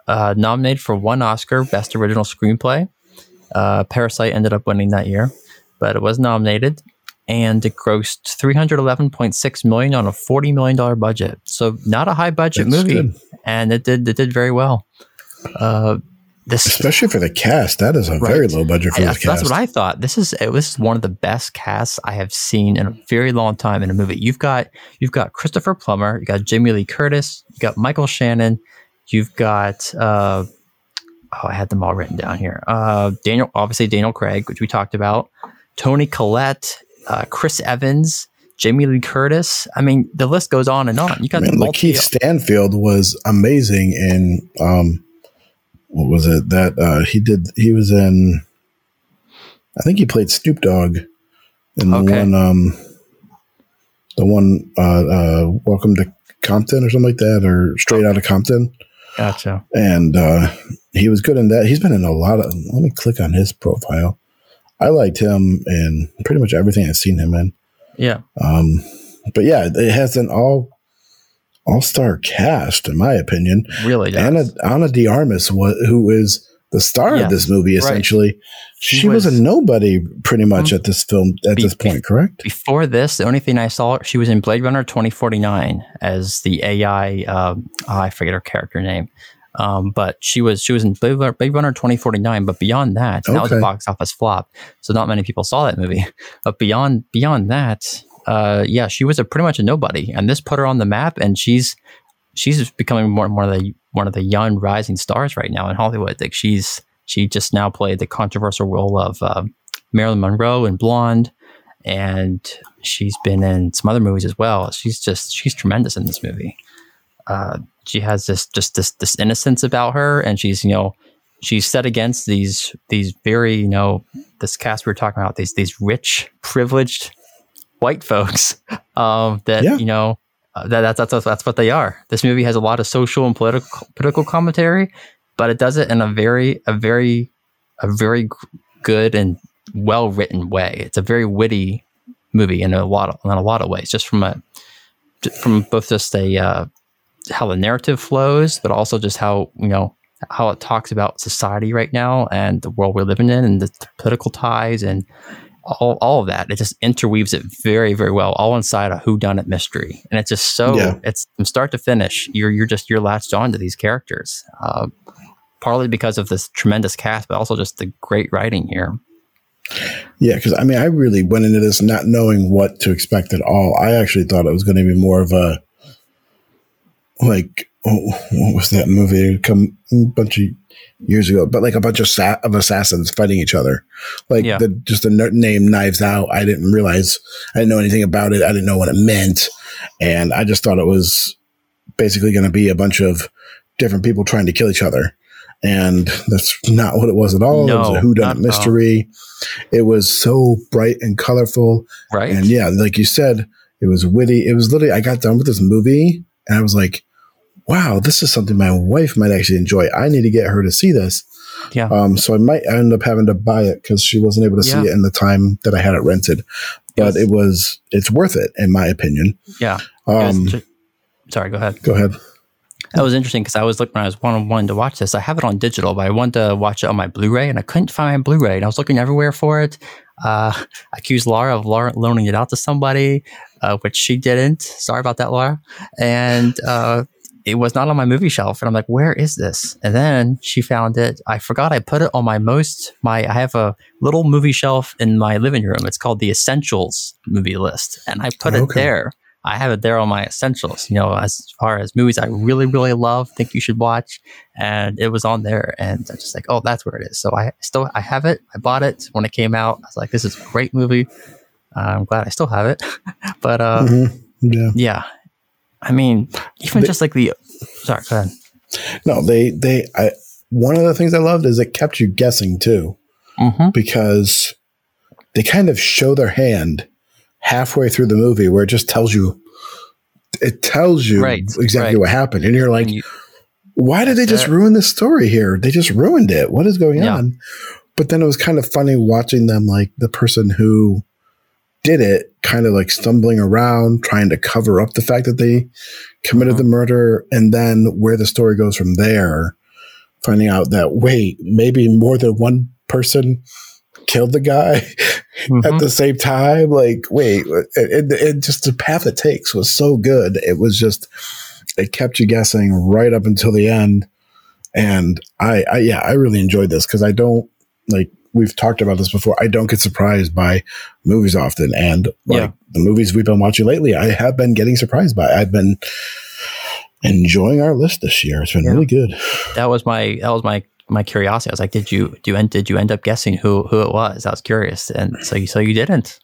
Speaker 1: uh, nominated for one Oscar, Best Original Screenplay. Uh, Parasite ended up winning that year, but it was nominated, and it grossed 311.6 million on a 40 million dollar budget. So not a high budget That's movie, good. and it did it did very well. Uh,
Speaker 2: this, especially for the cast, that is a right. very low budget for the cast.
Speaker 1: That's what I thought. This is this is one of the best casts I have seen in a very long time in a movie. You've got you've got Christopher Plummer, you got Jamie Lee Curtis, you got Michael Shannon, You've got uh, oh, I had them all written down here. Uh, Daniel, obviously Daniel Craig, which we talked about. Toni Collette, uh, Chris Evans, Jamie Lee Curtis. I mean, the list goes on and on. You got I
Speaker 2: mean, Lakeith Stanfield was amazing in um, what was it that uh, he did? He was in. I think he played Snoop Dogg in the okay. one. Um, the one. Uh, uh, Welcome to Compton or something like that, or Straight Out of Compton.
Speaker 1: Gotcha.
Speaker 2: And uh, he was good in that. He's been in a lot of. Let me click on his profile. I liked him in pretty much everything I've seen him in.
Speaker 1: Yeah.
Speaker 2: Um, but yeah, it has an all all star cast, in my opinion.
Speaker 1: Really, does.
Speaker 2: Ana Ana de Armas, who is the star yeah, of this movie, essentially. Right. She, she was, was, a nobody pretty much mm-hmm. at this film at be, this point, correct?
Speaker 1: Before this, the only thing I saw, she was in Blade Runner 2049 as the AI. Uh, oh, I forget her character name. Um, but she was she was in Blade Runner, Blade Runner 2049. But beyond that, okay. that was a box office flop. So not many people saw that movie. But beyond beyond that, uh, yeah, she was a pretty much a nobody, and this put her on the map. And she's she's becoming more and more of the one of the young rising stars right now in Hollywood. Like she's she just now played the controversial role of uh, Marilyn Monroe in Blonde, and she's been in some other movies as well. She's just she's tremendous in this movie. Uh, she has this just this this innocence about her, and she's you know she's set against these these very you know this cast we are talking about these these rich privileged white folks um, that yeah. you know uh, that, that's, that's that's what they are. This movie has a lot of social and political political commentary, but it does it in a very a very a very good and well written way. It's a very witty movie in a lot of, in a lot of ways, just from a from both just a uh, how the narrative flows, but also just how you know how it talks about society right now and the world we're living in and the political ties and all, all of that. It just interweaves it very, very well, all inside a whodunit mystery. And it's just so, yeah. it's from start to finish, you're, you're just, you're latched on to these characters. Uh, partly because of this tremendous cast, but also just the great writing here.
Speaker 2: Yeah, because I mean, I really went into this not knowing what to expect at all. I actually thought it was going to be more of a like, oh, what was that movie? Come a bunch of years ago, but like a bunch of, sa- of assassins fighting each other. Like yeah. the, just the name Knives Out. I didn't realize, I didn't know anything about it. I didn't know what it meant. And I just thought it was basically going to be a bunch of different people trying to kill each other. And that's not what it was at all. No, it was a whodunit mystery. It was so bright and colorful.
Speaker 1: Right.
Speaker 2: And yeah, like you said, it was witty. It was literally, I got done with this movie and I was like, wow, this is something my wife might actually enjoy. I need to get her to see this.
Speaker 1: Yeah.
Speaker 2: Um, so I might end up having to buy it because she wasn't able to yeah. see it in the time that I had it rented. But yes. it was, it's worth it in my opinion.
Speaker 1: Yeah.
Speaker 2: Um,
Speaker 1: sorry, go ahead.
Speaker 2: Go ahead.
Speaker 1: That was interesting because I was looking when I was one on one to watch this. I have it on digital, but I wanted to watch it on my Blu-ray, and I couldn't find my Blu-ray. And I was looking everywhere for it. Uh, I accused Laura of Laura loaning it out to somebody, uh, which she didn't. Sorry about that, Laura. And uh, it was not on my movie shelf. And i'm like where is this? And then she found it. I forgot i put it on my most my i have a little movie shelf in my living room. It's called the essentials movie list. And i put okay. it there. I have it there on my essentials you know as far as movies i really really love think you should watch. And it was on there. And I'm just like oh that's where it is. So i still i have it. I bought it when it came out. I was like this is a great movie. Uh, i'm glad i still have it. But uh mm-hmm. yeah. yeah I mean, even they, just like the sorry, go ahead.
Speaker 2: No, they they I one of the things I loved is it kept you guessing too, mm-hmm. because they kind of show their hand halfway through the movie where it just tells you it tells you right, exactly right. what happened, and you're like. And you, why did they just ruin this story here? They just ruined it. What is going yeah. on? But then it was kind of funny watching them, like the person who did it kind of like stumbling around, trying to cover up the fact that they committed the murder, and then where the story goes from there, finding out that wait, maybe more than one person killed the guy mm-hmm. at the same time. Like, wait, it, it, it, just the path it takes was so good. It was just it kept you guessing right up until the end. And I, I yeah, I really enjoyed this because I don't like we've talked about this before. I don't get surprised by movies often, and like yeah. the movies we've been watching lately, I have been getting surprised by. I've been enjoying our list this year. It's been yeah. really good.
Speaker 1: That was my that was my my curiosity. I was like, did you do you end did you end up guessing who who it was? I was curious, and so you so you didn't.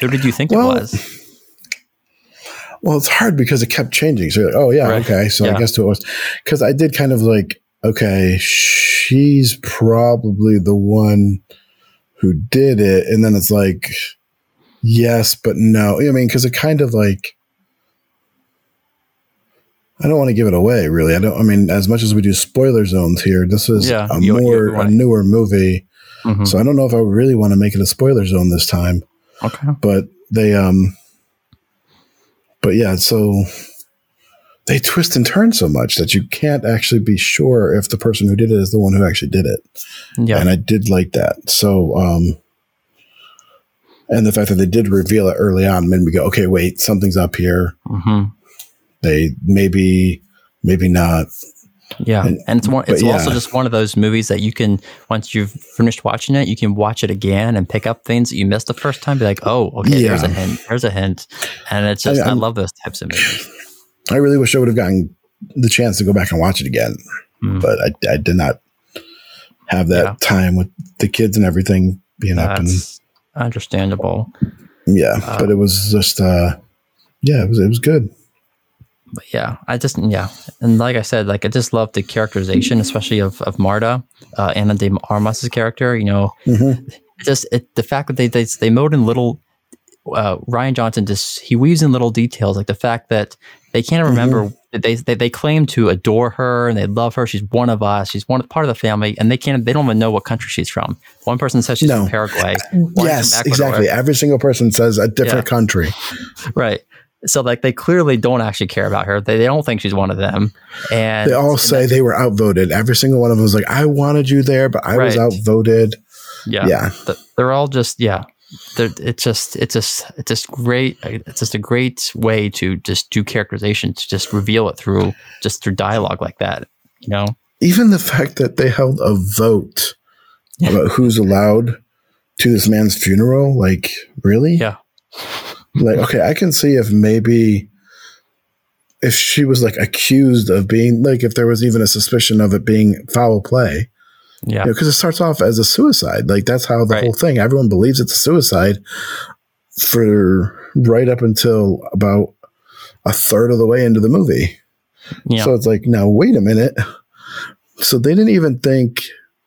Speaker 1: Who did you think well, it was?
Speaker 2: Well, it's hard because it kept changing. So, like, oh yeah, right. okay. So yeah. I guess who it was because I did kind of like okay, she's probably the one who did it. And then it's like, yes, but no. I mean, because it kind of like, I don't want to give it away, really. I don't. I mean, as much as we do spoiler zones here, this is yeah, a you, more right. a newer movie, mm-hmm. so I don't know if I really want to make it a spoiler zone this time.
Speaker 1: Okay,
Speaker 2: but they um, but yeah, so they twist and turn so much that you can't actually be sure if the person who did it is the one who actually did it. Yeah. And I did like that. So, um, and the fact that they did reveal it early on made me go, okay, wait, something's up here. Mm-hmm. They maybe, maybe not.
Speaker 1: Yeah, and, and it's one. It's yeah. also just one of those movies that you can once you've finished watching it, you can watch it again and pick up things that you missed the first time. Be like, oh, okay, yeah. there's a hint. There's a hint, and it's just I, I love those types of movies.
Speaker 2: I really wish I would have gotten the chance to go back and watch it again, mm. but I, I, did not have that yeah. time with the kids and everything being That's up and
Speaker 1: understandable.
Speaker 2: Yeah, uh, but it was just uh, yeah, it was it was good.
Speaker 1: But yeah, I just yeah, and like I said, like I just love the characterization, especially of of Marta, uh, Ana de Armas's character. You know, mm-hmm. just it, the fact that they they they mowed in little uh, Rian Johnson just he weaves in little details like the fact that they can't remember mm-hmm. they, they they claim to adore her and they love her. She's one of us. She's one part of the family, and they can't they don't even know what country she's from. One person says she's no. from Paraguay.
Speaker 2: yes, from exactly. Every single person says a different yeah. country.
Speaker 1: Right. So like they clearly don't actually care about her. They, they don't think she's one of them. And
Speaker 2: they all say they were outvoted. Every single one of them was like, I wanted you there, but I right. was outvoted.
Speaker 1: Yeah. Yeah. They're all just yeah it's just it's just it's just great it's just a great way to just do characterization to just reveal it through just through dialogue like that you know?
Speaker 2: Even the fact that they held a vote about who's allowed to this man's funeral like really?
Speaker 1: Yeah.
Speaker 2: Like okay i can see if maybe if she was like accused of being like if there was even a suspicion of it being foul play
Speaker 1: yeah.
Speaker 2: Because you know, it starts off as a suicide. Like that's how the right. whole thing, everyone believes it's a suicide for right up until about a third of the way into the movie. Yeah. So it's like, now wait a minute. So they didn't even think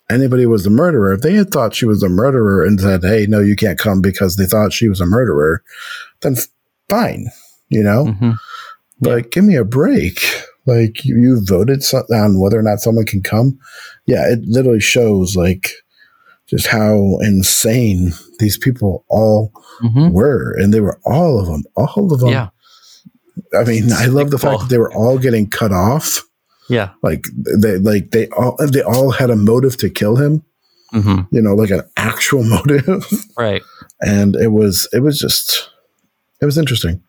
Speaker 2: anybody was the murderer. If they had thought she was a murderer and said, hey, no, you can't come because they thought she was a murderer, then fine, you know? Mm-hmm. But yeah. give me a break. Like you, voted on whether or not someone can come. Yeah, it literally shows like just how insane these people all mm-hmm. were, and they were all of them, all of them.
Speaker 1: Yeah.
Speaker 2: I mean, I love the fact that they were all getting cut off.
Speaker 1: Yeah.
Speaker 2: Like they like they all they all had a motive to kill him.
Speaker 1: Mm-hmm.
Speaker 2: You know, like an actual motive.
Speaker 1: Right.
Speaker 2: and it was it was just it was interesting.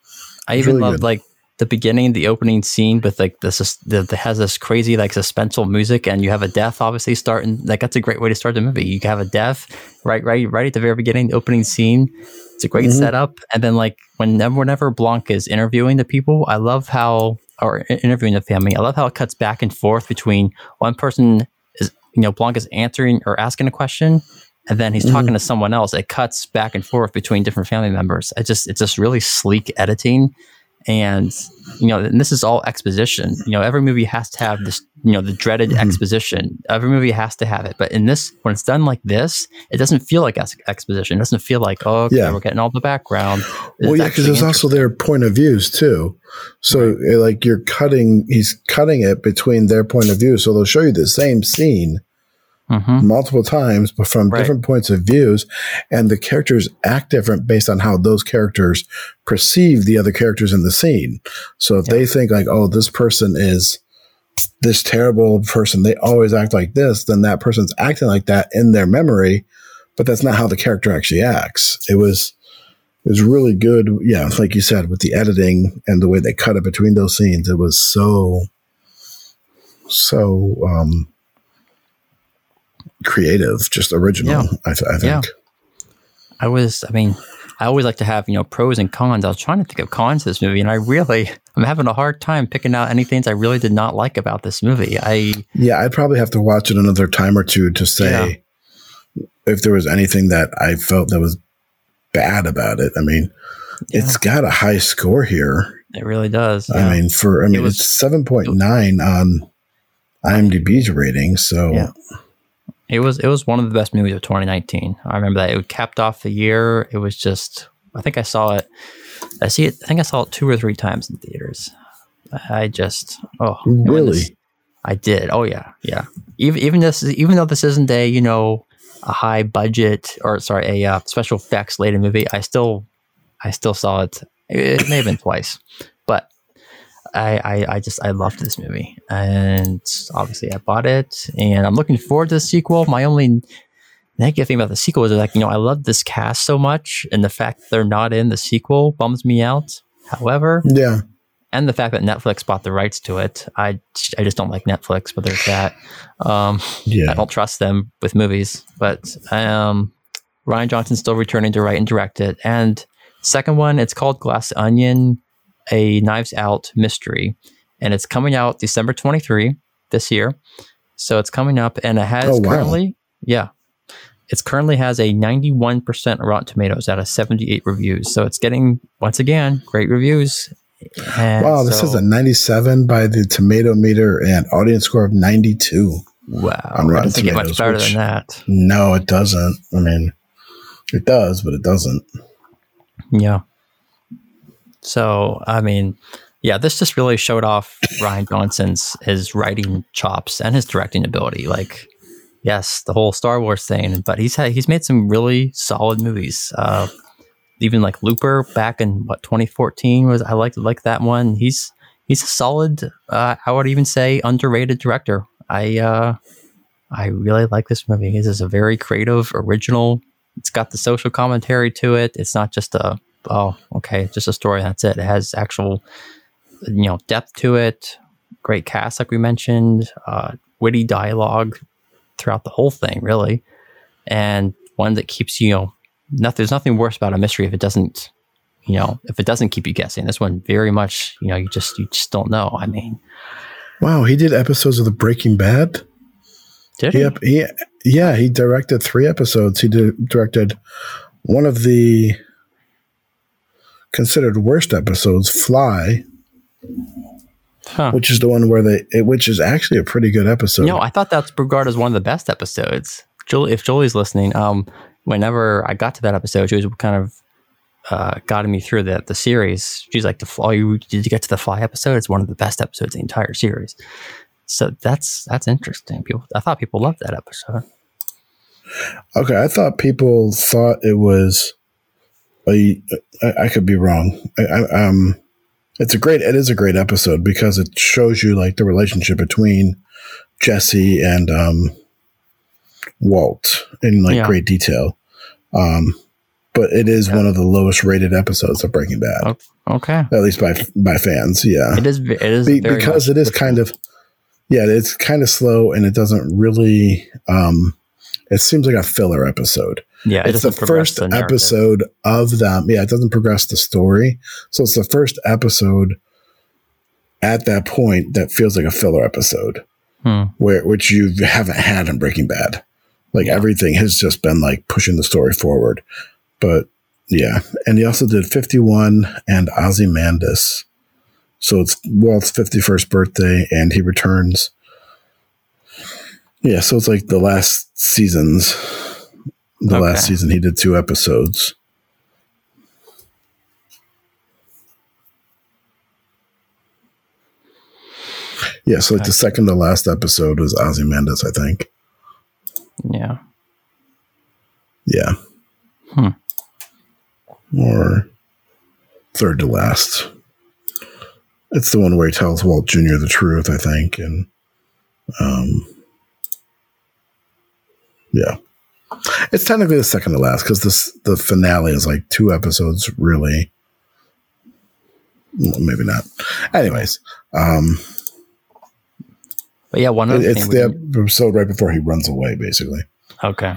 Speaker 1: I
Speaker 2: It's
Speaker 1: even
Speaker 2: really
Speaker 1: loved
Speaker 2: good.
Speaker 1: like the beginning, the opening scene with like this is that has this crazy like suspenseful music, and you have a death obviously starting. Like that's a great way to start the movie. You have a death right, right, right at the very beginning, the opening scene. It's a great
Speaker 2: Mhm.
Speaker 1: setup, and then like whenever whenever Blanc is interviewing the people, I love how or interviewing the family. I love how it cuts back and forth between one person is you know Blanc is answering or asking a question. And then he's talking to someone else. It cuts back and forth between different family members. It just it's just really sleek editing and you know and this is all exposition you know every movie has to have this you know the dreaded
Speaker 2: Mhm.
Speaker 1: exposition every movie has to have it but in this when it's done like this it doesn't feel like ex- exposition it doesn't feel like oh okay,
Speaker 2: Yeah.
Speaker 1: we're getting all the background
Speaker 2: well, yeah, because there's also their point of views too. So eh, like you're cutting, he's cutting it between their point of view. So they'll show you the same scene
Speaker 1: Mhm.
Speaker 2: multiple times, but from
Speaker 1: Right.
Speaker 2: different points of views, and the characters act different based on how those characters perceive the other characters in the scene. So if
Speaker 1: Yeah.
Speaker 2: they think like, oh, this person is this terrible person, they always act like this, then that person's acting like that in their memory, but that's not how the character actually acts. It was it was really good. Yeah, like you said, with the editing and the way they cut it between those scenes, it was so so um creative, just original.
Speaker 1: Yeah.
Speaker 2: I, th- I think.
Speaker 1: Yeah. i was i mean i always like to have you know pros and cons i was trying to think of cons to this movie and i really i'm having a hard time picking out any things i really did not like about this movie i
Speaker 2: Yeah, I'd probably have to watch it another time or two to say if there was anything that I felt that was bad about it. I mean, it's got a high score here.
Speaker 1: it really does yeah.
Speaker 2: I mean, for I mean,
Speaker 1: was-
Speaker 2: it's seven point nine on IMDb's rating. So
Speaker 1: Yeah. It was it was one of the best movies of 2019. I remember that it capped off the year. It was just I think I saw it. I see it. I think I saw it two or three times in theaters. I just oh
Speaker 2: Really?
Speaker 1: this- I did. Oh yeah, yeah. Even even this even though this isn't a you know a high budget or sorry a uh, special effects laden movie, I still I still saw it. It, may have been twice, I, I I just I loved this movie, and obviously I bought it, and I'm looking forward to the sequel. My only negative thing about the sequel is like you know I love this cast so much, and the fact they're not in the sequel bums me out. However,
Speaker 2: yeah,
Speaker 1: and the fact that Netflix bought the rights to it, I I just don't like Netflix. But there's that. Um, I don't trust them with movies. But um, Ryan Johnson's still returning to write and direct it. And second one, it's called Glass Onion, a Knives Out mystery, and it's coming out December 23 this year. So it's coming up, and it has
Speaker 2: Oh, wow.
Speaker 1: currently, yeah, it's currently has a 91% Rotten Tomatoes out of 78 reviews. So it's getting once again great reviews. And
Speaker 2: Wow, this
Speaker 1: so-
Speaker 2: is a 97 by the tomato meter and audience score of 92.
Speaker 1: wow.
Speaker 2: on
Speaker 1: It
Speaker 2: Rotten
Speaker 1: doesn't get much
Speaker 2: Tomatoes,
Speaker 1: better
Speaker 2: which-
Speaker 1: than that.
Speaker 2: No, it doesn't. I mean, it does, but it doesn't.
Speaker 1: Yeah. So, I mean, yeah, this just really showed off Ryan Johnson's his writing chops and his directing ability. Like, yes, the whole Star Wars thing, but he's had he's made some really solid movies. Uh, even like Looper back in what 2014 was. I liked like that one. He's he's a solid. Uh, I would even say underrated director. I uh, I really like this movie. This is a very creative, original. It's got the social commentary to it. It's not just a oh okay, just a story. That's it. It has actual you know depth to it. Great cast, like we mentioned. Uh, witty dialogue throughout the whole thing, really, and one that keeps you know. Nothing, there's nothing worse about a mystery if it doesn't, you know, if it doesn't keep you guessing. This one very much, you know, you just you just don't know. I mean,
Speaker 2: Wow, he did episodes of the Breaking Bad.
Speaker 1: did
Speaker 2: He,
Speaker 1: he?
Speaker 2: he, yeah, he directed three episodes. He did, directed one of the considered worst episodes, Fly,
Speaker 1: Huh.
Speaker 2: which is the one where they, which is actually a pretty good episode.
Speaker 1: No, I thought that's regarded as one of the best episodes. Julie, if Julie's listening, um, whenever I got to that episode, she was kind of uh, guiding me through the the series. She's like, "The fly, you did you get to the fly episode? It's one of the best episodes in the entire series." So that's that's interesting. People, I thought people loved that episode.
Speaker 2: Okay, I thought people thought it was. A, I, I could be wrong. I, I, um, it's a great it is a great episode because it shows you like the relationship between Jesse and um, Walt in like
Speaker 1: Yeah.
Speaker 2: great detail. Um, but it is
Speaker 1: Yeah.
Speaker 2: one of the lowest rated episodes of Breaking Bad,
Speaker 1: okay.
Speaker 2: at least by by fans. Yeah,
Speaker 1: it is. It is
Speaker 2: Be- because it is kind of yeah, it's kind of slow and it doesn't really. Um, it seems like a filler episode.
Speaker 1: Yeah, it
Speaker 2: it's the first
Speaker 1: the
Speaker 2: episode of them. Yeah, it doesn't progress the story, so it's the first episode at that point that feels like a filler episode,
Speaker 1: Hmm.
Speaker 2: where which you haven't had in Breaking Bad. Like
Speaker 1: Yeah.
Speaker 2: everything has just been like pushing the story forward, but yeah, and he also did Fifty One and Ozymandias. So it's Walt's 51st birthday and he returns. Yeah, so it's like the last seasons. The
Speaker 1: Okay.
Speaker 2: last season he did two episodes. Yeah, so like the second to last episode was Ozymandias, I think.
Speaker 1: Yeah.
Speaker 2: Yeah.
Speaker 1: Hmm.
Speaker 2: Or third to last. It's the one where he tells Walt Jr. the truth, I think. And um yeah. It's technically the second to last because this the finale is like two episodes really. Well, Maybe not. Anyways, um
Speaker 1: But yeah, one other
Speaker 2: it's the episode right before he runs away, basically.
Speaker 1: Okay.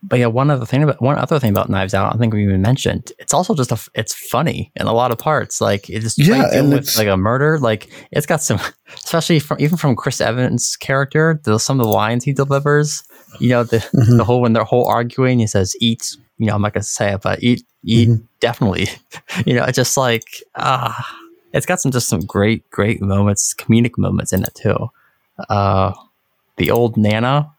Speaker 1: But yeah, one other thing about one other thing about Knives Out, I think we even mentioned. It's also just a, it's funny in a lot of parts. Like it's
Speaker 2: Yeah,
Speaker 1: yeah,
Speaker 2: and
Speaker 1: with
Speaker 2: it's-
Speaker 1: like a murder. Like it's got some, especially from even from Chris Evans' character, the, some of the lines he delivers. You know, the
Speaker 2: Mhm.
Speaker 1: the whole when they're whole arguing, he says, "Eat." You know, I'm not gonna say it, but eat, eat,
Speaker 2: Mhm.
Speaker 1: definitely. you know, it's just like ah, it's got some just some great, great moments, comedic moments in it too. Uh, the old Nana.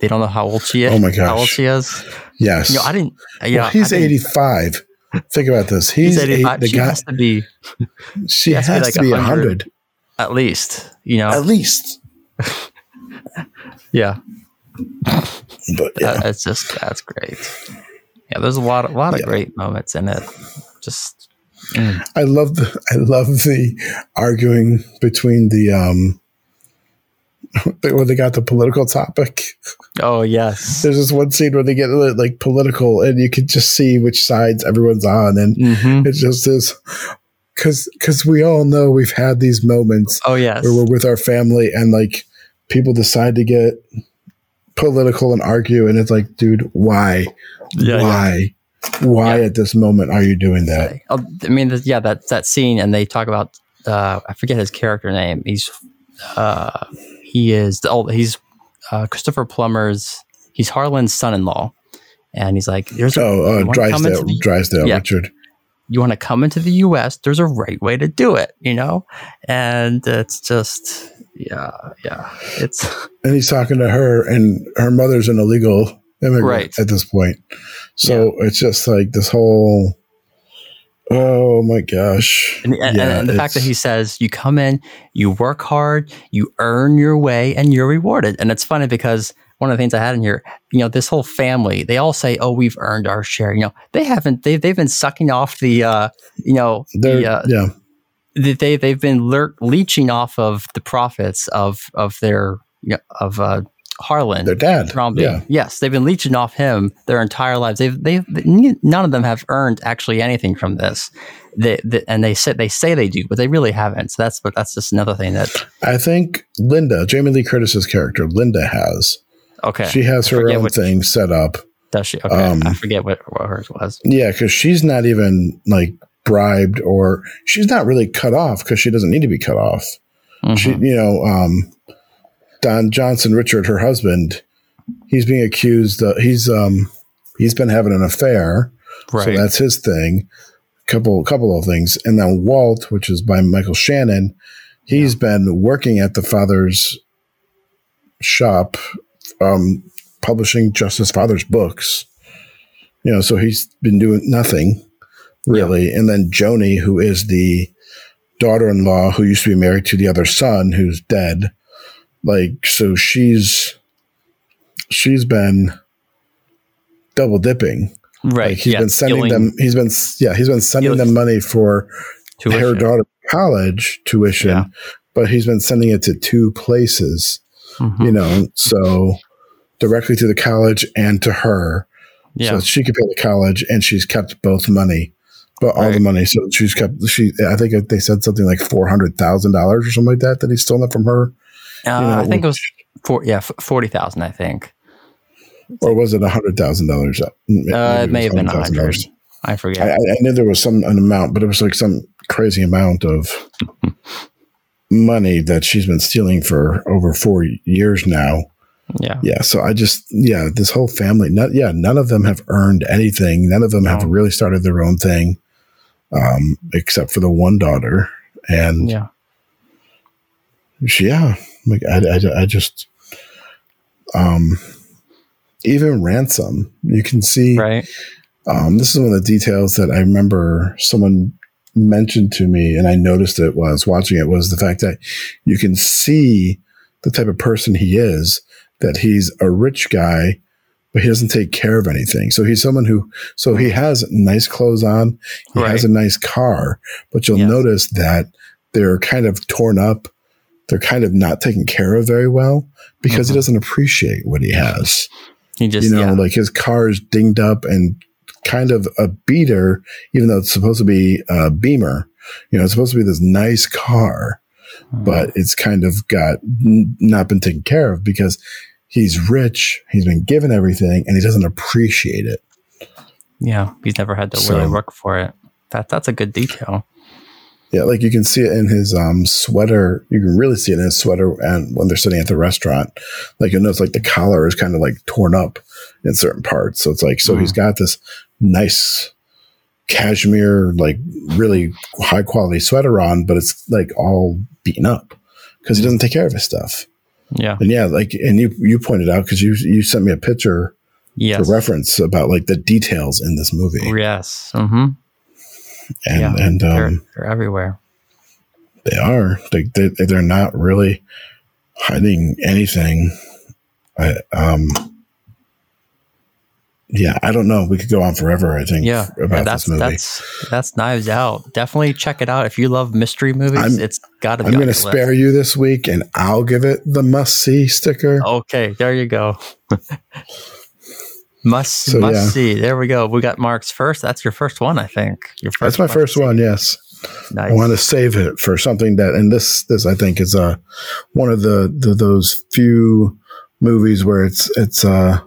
Speaker 1: They don't know how old she is.
Speaker 2: Oh my gosh,
Speaker 1: How old she is.
Speaker 2: Yes.
Speaker 1: You know, I didn't. Yeah,
Speaker 2: well, he's
Speaker 1: didn't-
Speaker 2: 85. Think about this. He's,
Speaker 1: He's
Speaker 2: eight,
Speaker 1: 85.
Speaker 2: the
Speaker 1: she
Speaker 2: guy.
Speaker 1: has to be
Speaker 2: She
Speaker 1: has
Speaker 2: has,
Speaker 1: to be like
Speaker 2: to be
Speaker 1: 100.
Speaker 2: 100
Speaker 1: at least. You know.
Speaker 2: at least.
Speaker 1: yeah.
Speaker 2: But yeah,
Speaker 1: That- That's just that's great. Yeah, there's a lot of lot of
Speaker 2: Yeah.
Speaker 1: great moments in it. Just mm,
Speaker 2: I love the I love the arguing between the um where they got the political topic.
Speaker 1: oh yes.
Speaker 2: There's this one scene where they get like political, and you can just see which sides everyone's on, and
Speaker 1: hmm
Speaker 2: it just is because because we all know we've had these moments
Speaker 1: Oh yes.
Speaker 2: where we're with our family and like people decide to get political and argue and it's like dude why
Speaker 1: Yeah, yeah.
Speaker 2: why why
Speaker 1: Yeah.
Speaker 2: at this moment are you doing that.
Speaker 1: Oh, I mean, yeah, that that scene, and they talk about uh, I forget his character name. He's uh, he is old he's uh, Christopher Plummer's. He's Harlan's son-in-law, and he's like, "There's a,
Speaker 2: oh uh,
Speaker 1: wanna
Speaker 2: drysdale
Speaker 1: the-
Speaker 2: drysdale richard
Speaker 1: you want to come into the U.S. There's a right way to do it, you know." And it's just, yeah, yeah, it's
Speaker 2: and he's talking to her and her mother's an illegal immigrant
Speaker 1: Right.
Speaker 2: at this point so it's just like this whole oh my gosh
Speaker 1: And, and,
Speaker 2: Yeah,
Speaker 1: and the fact that he says you come in, you work hard, you earn your way, and you're rewarded. And it's funny because one of the things I had in here, you know, this whole family, they all say, "Oh, we've earned our share." You know, they haven't. They they've been sucking off the, uh, you know,
Speaker 2: they're
Speaker 1: the, uh,
Speaker 2: yeah
Speaker 1: they they- they've been leeching off of the profits of of their of uh, Harlan.
Speaker 2: their dad
Speaker 1: Thrombey.
Speaker 2: yeah
Speaker 1: Yes, they've been leeching off him their entire lives. They've they've none of them have earned actually anything from this. They, they and they say they say they do, but they really haven't. So that's but that's just another thing that
Speaker 2: i think linda jamie lee curtis's character linda has
Speaker 1: okay.
Speaker 2: she has her own thing set up
Speaker 1: does she? Okay,
Speaker 2: um,
Speaker 1: I forget what, what hers was.
Speaker 2: Yeah, because she's not even like bribed or she's not really cut off because she doesn't need to be cut off. She,
Speaker 1: Mhm.
Speaker 2: you know, um, Don Johnson, Richard, her husband, he's being accused. Uh, he's um, he's been having an affair,
Speaker 1: right.
Speaker 2: so that's his thing. Couple, couple of things, and then Walt, which is by Michael Shannon, he's been working at the father's shop, um, publishing just his father's books. You know, so he's been doing nothing really. And then Joni, who is the daughter-in-law who used to be married to the other son who's dead, like so she's she's been double dipping.
Speaker 1: right.
Speaker 2: Like he's
Speaker 1: yeah,
Speaker 2: been sending
Speaker 1: stealing-
Speaker 2: them. He's been yeah. He's been sending them money for
Speaker 1: Tuition.
Speaker 2: her daughter college tuition,
Speaker 1: Yeah.
Speaker 2: but he's been sending it to two places,
Speaker 1: Mhm.
Speaker 2: you know, so directly to the college and to her.
Speaker 1: yeah.
Speaker 2: So she could pay the college and she's kept both money, but all the money. So she's kept, she, I think they said something like $400,000 or something like that, that he's stolen from her.
Speaker 1: Uh,
Speaker 2: you know,
Speaker 1: I think it was four, yeah, forty thousand. I think
Speaker 2: Or was it $100,000?
Speaker 1: uh, it may have been a hundred. I forget.
Speaker 2: I, I knew there was some an amount, but it was like some crazy amount of money that she's been stealing for over four years now.
Speaker 1: yeah,
Speaker 2: Yeah, so I just yeah, this whole family, not yeah, none of them have earned anything. None of them have really started their own thing, um, except for the one daughter, and
Speaker 1: yeah,
Speaker 2: she, yeah, like I, I, I just, um, even ransom, you can see
Speaker 1: right.
Speaker 2: Um, this is one of the details that I remember someone mentioned to me, and I noticed it while I was watching it was the fact that you can see the type of person he is. That he's a rich guy, but he doesn't take care of anything. So he's someone who, so he has nice clothes on, he has a nice car, but you'll
Speaker 1: Yes.
Speaker 2: notice that they're kind of torn up. They're kind of not taken care of very well because
Speaker 1: Mhm.
Speaker 2: he doesn't appreciate what he has
Speaker 1: He just
Speaker 2: you know,
Speaker 1: yeah,
Speaker 2: like his car is dinged up and kind of a beater, even though it's supposed to be a Beamer. You know, it's supposed to be this nice car,
Speaker 1: Mm.
Speaker 2: but it's kind of got n- not been taken care of because he's rich, he's been given everything, and he doesn't appreciate it.
Speaker 1: yeah, he's never had to
Speaker 2: So-
Speaker 1: really work for it. That that's a good detail.
Speaker 2: Yeah, like you can see it in his um, sweater. You can really see it in his sweater, and when they're sitting at the restaurant, like you'll notice, like the collar is kind of like torn up in certain parts. So it's like, so
Speaker 1: Mm.
Speaker 2: he's got this nice cashmere, like really high quality sweater on, but it's like all beaten up because he doesn't take care of his stuff.
Speaker 1: Yeah.
Speaker 2: And yeah, like, and you you pointed out because you you sent me a picture
Speaker 1: Yes.
Speaker 2: for reference about like the details in this movie,
Speaker 1: Yes. Mm-hmm.
Speaker 2: and
Speaker 1: yeah.
Speaker 2: and
Speaker 1: they're,
Speaker 2: um,
Speaker 1: they're everywhere.
Speaker 2: They are. They, they they're not really hiding anything. I um yeah, I don't know. We could go on forever, I think,
Speaker 1: Yeah.
Speaker 2: about
Speaker 1: that's
Speaker 2: this movie.
Speaker 1: that's that's Knives Out. Definitely check it out if you love mystery movies.
Speaker 2: I'm-
Speaker 1: it's got to be.
Speaker 2: I'm going to
Speaker 1: list.
Speaker 2: spare you this week and I'll give it the must see sticker.
Speaker 1: Okay, there you go. must
Speaker 2: So,
Speaker 1: must
Speaker 2: yeah.
Speaker 1: see. There we go. We got Mark's first. That's your first one, I think. Your first
Speaker 2: That's my first
Speaker 1: see.
Speaker 2: one, yes.
Speaker 1: Nice.
Speaker 2: I want to save it for something that, and this, this I think is uh, one of the, the those few movies where it's it's uh,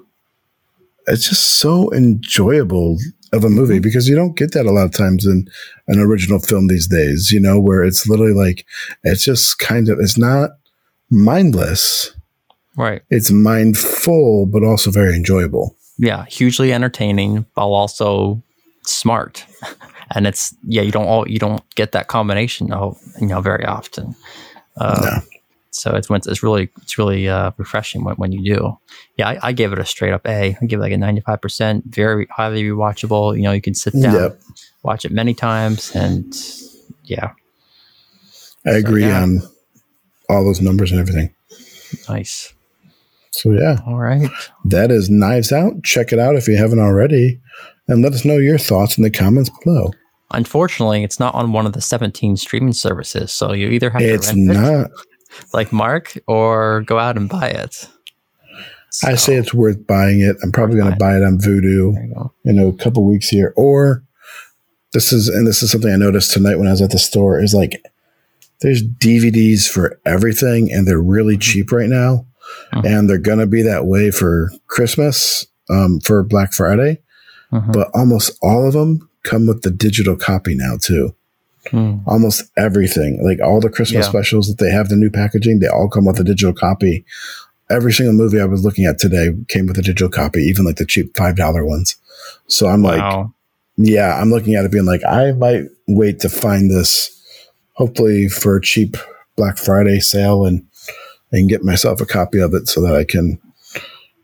Speaker 2: it's just so enjoyable of a movie
Speaker 1: Mm-hmm.
Speaker 2: because you don't get that a lot of times in an original film these days. You know, where it's literally like it's just kind of it's not mindless,
Speaker 1: right.
Speaker 2: it's mindful, but also very enjoyable.
Speaker 1: Yeah, hugely entertaining while also smart. and it's yeah, you don't all you don't get that combination oh, you know very often. Uh,
Speaker 2: No.
Speaker 1: So it's when it's really it's really uh, refreshing when, when you do. Yeah, I, I gave it a straight up A. I give it like a ninety five percent. Very highly rewatchable. You know, you can sit down,
Speaker 2: Yep.
Speaker 1: watch it many times, and yeah,
Speaker 2: I agree
Speaker 1: yeah.
Speaker 2: on all those numbers and everything.
Speaker 1: nice.
Speaker 2: So yeah.
Speaker 1: All right.
Speaker 2: That is Knives Out. Check it out if you haven't already. And let us know your thoughts in the comments below.
Speaker 1: Unfortunately, it's not on one of the 17 streaming services. So you either have
Speaker 2: It's
Speaker 1: to rent
Speaker 2: not.
Speaker 1: it like Mark or go out and buy it.
Speaker 2: I say it's worth buying it. I'm probably going to buy it on
Speaker 1: there you
Speaker 2: in a couple weeks here. Or this is, and this is something I noticed tonight when I was at the store, is like there's DVDs for everything and they're really cheap right now.
Speaker 1: Mhm.
Speaker 2: And they're going to be that way for Christmas, um, for Black Friday.
Speaker 1: Mhm.
Speaker 2: But almost all of them come with the digital copy now, too.
Speaker 1: Mm.
Speaker 2: almost everything. Like all the Christmas
Speaker 1: Yeah.
Speaker 2: specials that they have, the new packaging, they all come with a digital copy. Every single movie I was looking at today came with a digital copy, even like the cheap five dollar ones. So I'm like, yeah, I'm looking at it being like, I might wait to find this, hopefully for a cheap Black Friday sale, and and get myself a copy of it so that I can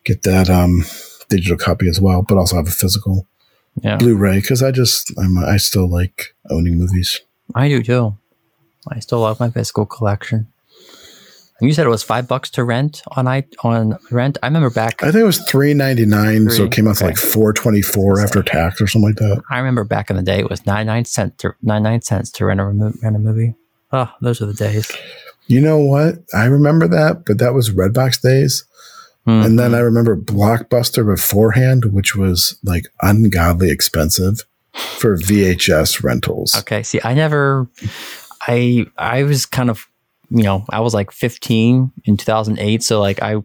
Speaker 2: get that um digital copy as well, but also have a physical
Speaker 1: Yeah.
Speaker 2: Blu-ray because I just I'm I still like owning movies.
Speaker 1: I do too. I still love my physical collection. And you said it was five bucks to rent on I on rent. I remember back.
Speaker 2: I think it was three ninety nine, so it came out okay. to like four twenty four after tax or something like that.
Speaker 1: I remember back in the day, it was nine nine cents to nine nine cents to rent a rent a movie. Oh, those are the days.
Speaker 2: You know what? I remember that, but that was Redbox days. Mm-hmm. And then I remember Blockbuster beforehand, which was like ungodly expensive for VHS rentals.
Speaker 1: Okay. See, I never, I, I was kind of, you know, I was like 15 in 2008. So like I,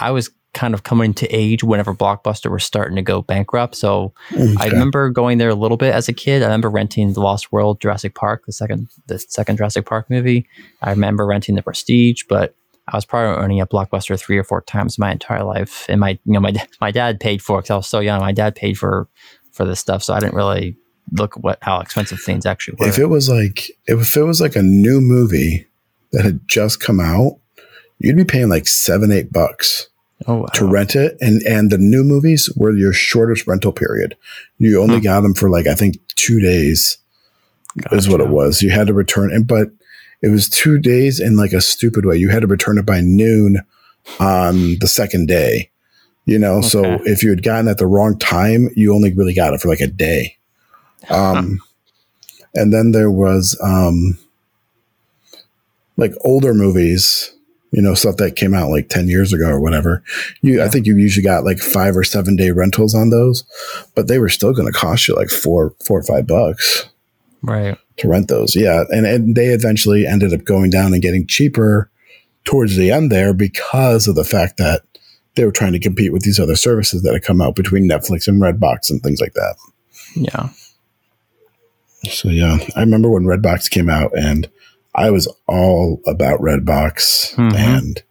Speaker 1: I was kind of coming to age whenever Blockbuster was starting to go bankrupt. So okay. I remember going there a little bit as a kid. I remember renting The Lost World, Jurassic Park, the second, the second Jurassic Park movie. I remember renting The Prestige, but I was probably owning a Blockbuster three or four times my entire life. And my, you know, my my dad paid for it because I was so young. My dad paid for for this stuff, so I didn't really look at what how expensive things actually were.
Speaker 2: If it was like if it was like a new movie that had just come out, you'd be paying like seven eight bucks. Oh, wow. to rent it, and and the new movies were your shortest rental period. You only huh. got them for like I think two days, gotcha. is what it was. You had to return, and but it was two days in like a stupid way. You had to return it by noon on the second day. You know, okay. so if you had gotten at the wrong time, you only really got it for like a day. Um, huh. and then there was um, like older movies, you know, stuff that came out like 10 years ago or whatever. You, yeah. I think you usually got like five or seven day rentals on those, but they were still going to cost you like four, four or five bucks.
Speaker 1: Right
Speaker 2: to rent those. Yeah. And, and they eventually ended up going down and getting cheaper towards the end there because of the fact that they were trying to compete with these other services that had come out between Netflix and Redbox and things like that.
Speaker 1: Yeah.
Speaker 2: So yeah, I remember when Redbox came out and I was all about Redbox mm-hmm. and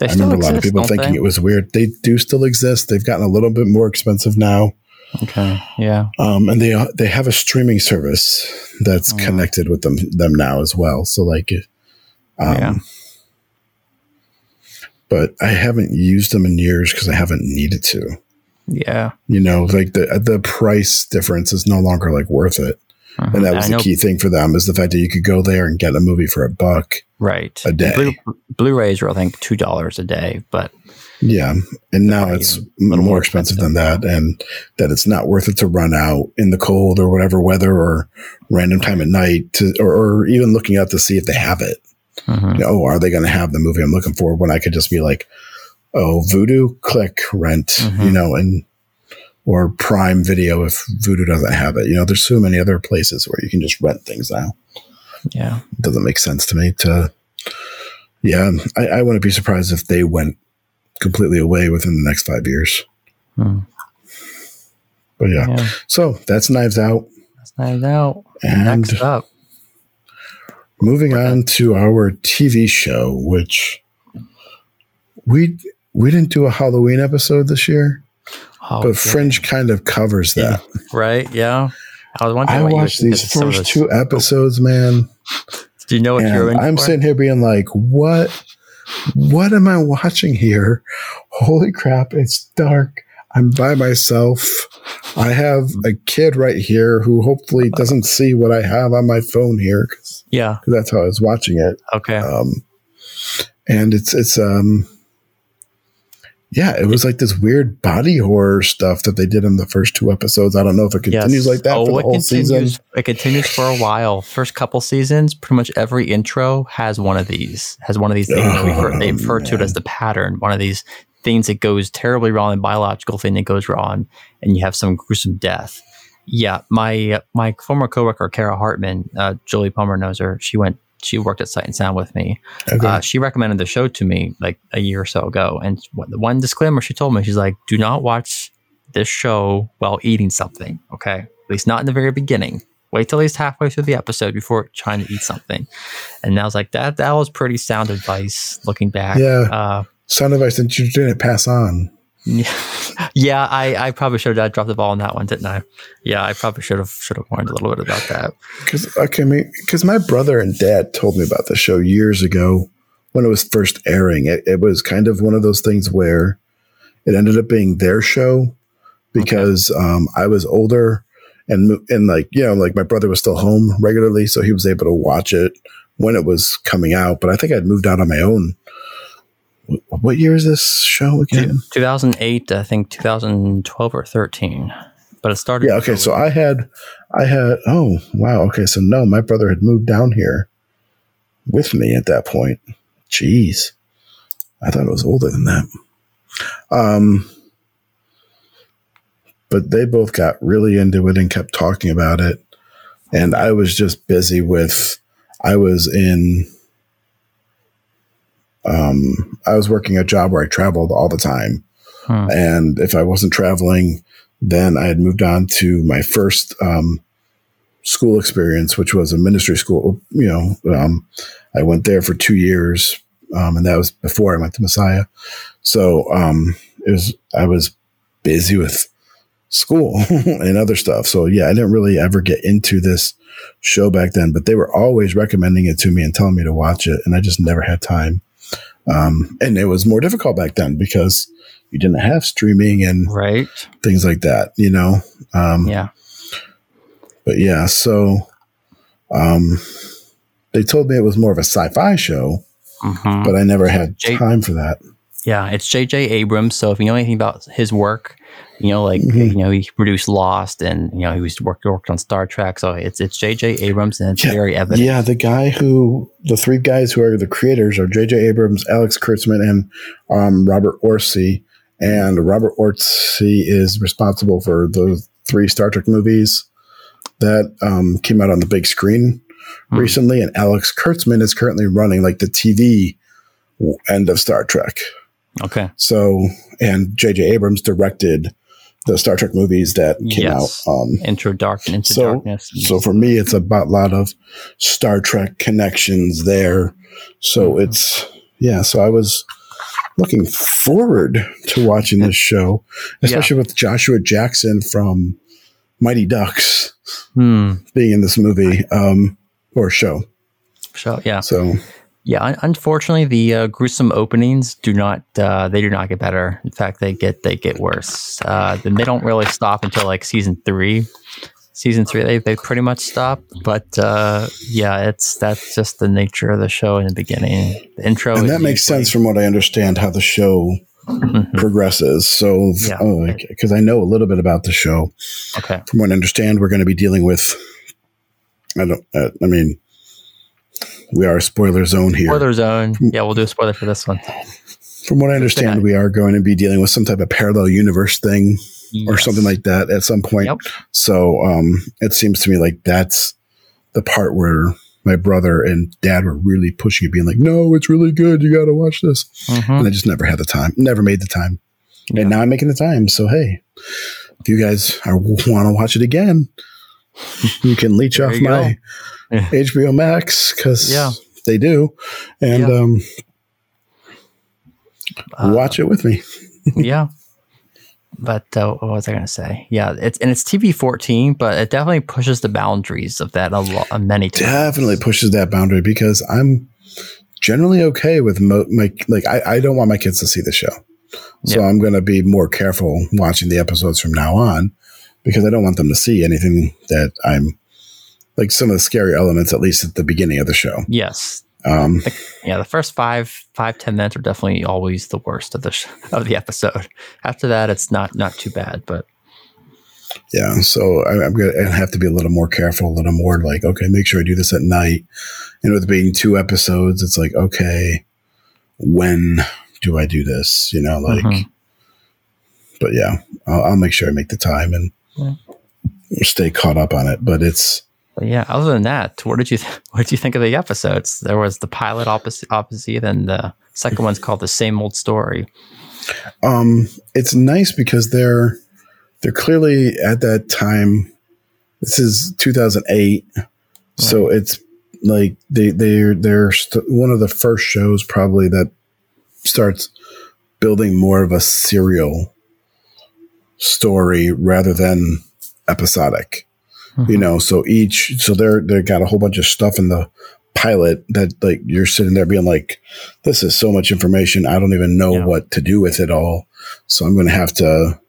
Speaker 2: I remember exist, a lot of people thinking they? it was weird. They do still exist. They've gotten a little bit more expensive now.
Speaker 1: Okay. Yeah.
Speaker 2: Um, and they they have a streaming service that's oh. connected with them them now as well. So like, um, yeah. But I haven't used them in years because I haven't needed to.
Speaker 1: Yeah.
Speaker 2: You know, like the the price difference is no longer like worth it. Uh-huh. And that was the key thing for them is the fact that you could go there and get a movie for a buck,
Speaker 1: right?
Speaker 2: A day.
Speaker 1: Blu- rays are I think two dollars a day, but
Speaker 2: yeah, and now it's more, more expensive, expensive than that, and that it's not worth it to run out in the cold or whatever weather or random time at night to, or, or even looking out to see if they have it. Mm-hmm. You know, oh, are they going to have the movie I'm looking for? When I could just be like, oh, Vudu, click, rent, mm-hmm. you know, and or Prime Video if Vudu doesn't have it. You know, there's so many other places where you can just rent things now.
Speaker 1: Yeah,
Speaker 2: it doesn't make sense to me to. Yeah, I, I wouldn't be surprised if they went completely away within the next five years. Hmm. But yeah. yeah. so that's Knives Out.
Speaker 1: That's Knives Out. And next up,
Speaker 2: moving on to our TV show, which we we didn't do a Halloween episode this year, oh, but Fringe kind of covers that,
Speaker 1: yeah. right? Yeah,
Speaker 2: I was wondering. I watched these first two episodes, man.
Speaker 1: Do you know what you're in?
Speaker 2: I'm
Speaker 1: for?
Speaker 2: sitting here being like, "What what am I watching here? Holy crap, it's dark. I'm by myself. I have a kid right here who hopefully doesn't see what I have on my phone here.
Speaker 1: Cause, yeah.
Speaker 2: Cause that's how I was watching it.
Speaker 1: Okay.
Speaker 2: Um, and it's, it's, um, yeah, it was like this weird body horror stuff that they did in the first two episodes. I don't know if it continues yes. like that oh, for the whole season.
Speaker 1: It continues for a while. First couple seasons, pretty much every intro has one of these. Has one of these things. Oh, refer, they refer man. to it as the pattern. One of these things that goes terribly wrong, a biological thing that goes wrong, and you have some gruesome death. Yeah, my my former coworker Kara Hartman, uh, Julie Palmer knows her. She went she worked at Sight and Sound with me. Okay. Uh, she recommended the show to me like a year or so ago. And the one disclaimer she told me, she's like, do not watch this show while eating something. Okay. At least not in the very beginning. Wait till at least halfway through the episode before trying to eat something. And I was like, that that was pretty sound advice looking back.
Speaker 2: Yeah. Uh, sound advice that you didn't pass on.
Speaker 1: Yeah, I, I probably should have dropped the ball on that one, didn't I? Yeah, I probably should have should have warned a little bit about that.
Speaker 2: Because okay, because my brother and dad told me about the show years ago when it was first airing. It, it was kind of one of those things where it ended up being their show because okay. um, I was older and and like you know like my brother was still home regularly, so he was able to watch it when it was coming out. But I think I'd moved out on my own what year is this show again?
Speaker 1: 2008, I think 2012 or 13. But it started.
Speaker 2: Yeah. Okay. So I had, I had. Oh wow. Okay. So no, my brother had moved down here with me at that point. Jeez, I thought it was older than that. Um, but they both got really into it and kept talking about it, and I was just busy with. I was in um, I was working a job where I traveled all the time. Hmm. And if I wasn't traveling, then I had moved on to my first um, school experience, which was a ministry school. You know, um, I went there for two years, um, and that was before I went to Messiah. So um, it was I was busy with school and other stuff. So yeah, I didn't really ever get into this show back then, but they were always recommending it to me and telling me to watch it, and I just never had time. Um, and it was more difficult back then because you didn't have streaming and
Speaker 1: right
Speaker 2: things like that, you know?
Speaker 1: Um, yeah.
Speaker 2: But yeah, so um, they told me it was more of a sci fi show, mm-hmm. but I never had time for that.
Speaker 1: Yeah, it's J.J. Abrams. So if you know anything about his work, you know, like mm-hmm. you know, he produced Lost, and you know, he was worked worked on Star Trek. So it's it's J.J. Abrams, and it's
Speaker 2: yeah,
Speaker 1: very evident.
Speaker 2: Yeah, the guy who the three guys who are the creators are J.J. Abrams, Alex Kurtzman, and um, Robert Orci. And Robert Orci is responsible for the three Star Trek movies that um, came out on the big screen mm. recently. And Alex Kurtzman is currently running like the TV end of Star Trek.
Speaker 1: Okay.
Speaker 2: So, and J.J. Abrams directed the Star Trek movies that came yes. out. Um,
Speaker 1: Intro Dark and Into
Speaker 2: so,
Speaker 1: Darkness.
Speaker 2: So for me, it's about a lot of Star Trek connections there. So mm-hmm. it's yeah. So I was looking forward to watching this show, especially yeah. with Joshua Jackson from Mighty Ducks
Speaker 1: hmm.
Speaker 2: being in this movie um, or show.
Speaker 1: Show, yeah.
Speaker 2: So
Speaker 1: yeah, unfortunately, the uh, gruesome openings do not uh, they do not get better. In fact, they get they get worse. Uh, then they don't really stop until like season three. Season three, they they pretty much stop. But uh, yeah, it's that's just the nature of the show in the beginning. The intro,
Speaker 2: and that makes sense from what I understand how the show mm-hmm. progresses. So, yeah, because oh, I know a little bit about the show.
Speaker 1: Okay,
Speaker 2: from what I understand, we're going to be dealing with. I don't. Uh, I mean we are a spoiler zone here.
Speaker 1: Spoiler zone. Yeah, we'll do a spoiler for this one.
Speaker 2: From what I understand, we are going to be dealing with some type of parallel universe thing yes. or something like that at some point. Yep. So um, it seems to me like that's the part where my brother and dad were really pushing it, being like, no, it's really good. You got to watch this. Mm-hmm. And I just never had the time, never made the time. Yeah. And now I'm making the time. So, hey, if you guys want to watch it again, you can leech off my HBO Max because
Speaker 1: yeah.
Speaker 2: they do, and yeah. um, uh, watch it with me.
Speaker 1: yeah. But uh, what was I going to say? Yeah, it's and it's TV fourteen, but it definitely pushes the boundaries of that a lot, many times.
Speaker 2: Definitely pushes that boundary because I'm generally okay with mo- my like I, I don't want my kids to see the show, so I'm going to be more careful watching the episodes from now on because I don't want them to see anything that I'm like some of the scary elements, at least at the beginning of the show.
Speaker 1: Yes.
Speaker 2: Um,
Speaker 1: yeah, the first five, five, ten minutes are definitely always the worst of the sh- of the episode. After that, it's not not too bad, but
Speaker 2: yeah. So I, am gonna have to be a little more careful, a little more like, okay, make sure I do this at night. And with being two episodes, it's like, okay, when do I do this? You know, like, mm-hmm. but yeah, I'll, I'll, make sure I make the time and yeah. stay caught up on it. But it's
Speaker 1: but yeah, other than that, what did you th- what did you think of the episodes? There was the pilot opposite, opposite, and the second one's called the same old story.
Speaker 2: Um, it's nice because they're they're clearly at that time. This is 2008, right. so it's like they they're they're st- one of the first shows probably that starts building more of a serial story rather than episodic. Mm-hmm. You know, so each so they're they've got a whole bunch of stuff in the pilot that like you're sitting there being like, this is so much information. I don't even know yeah. what to do with it all. So I'm going to have to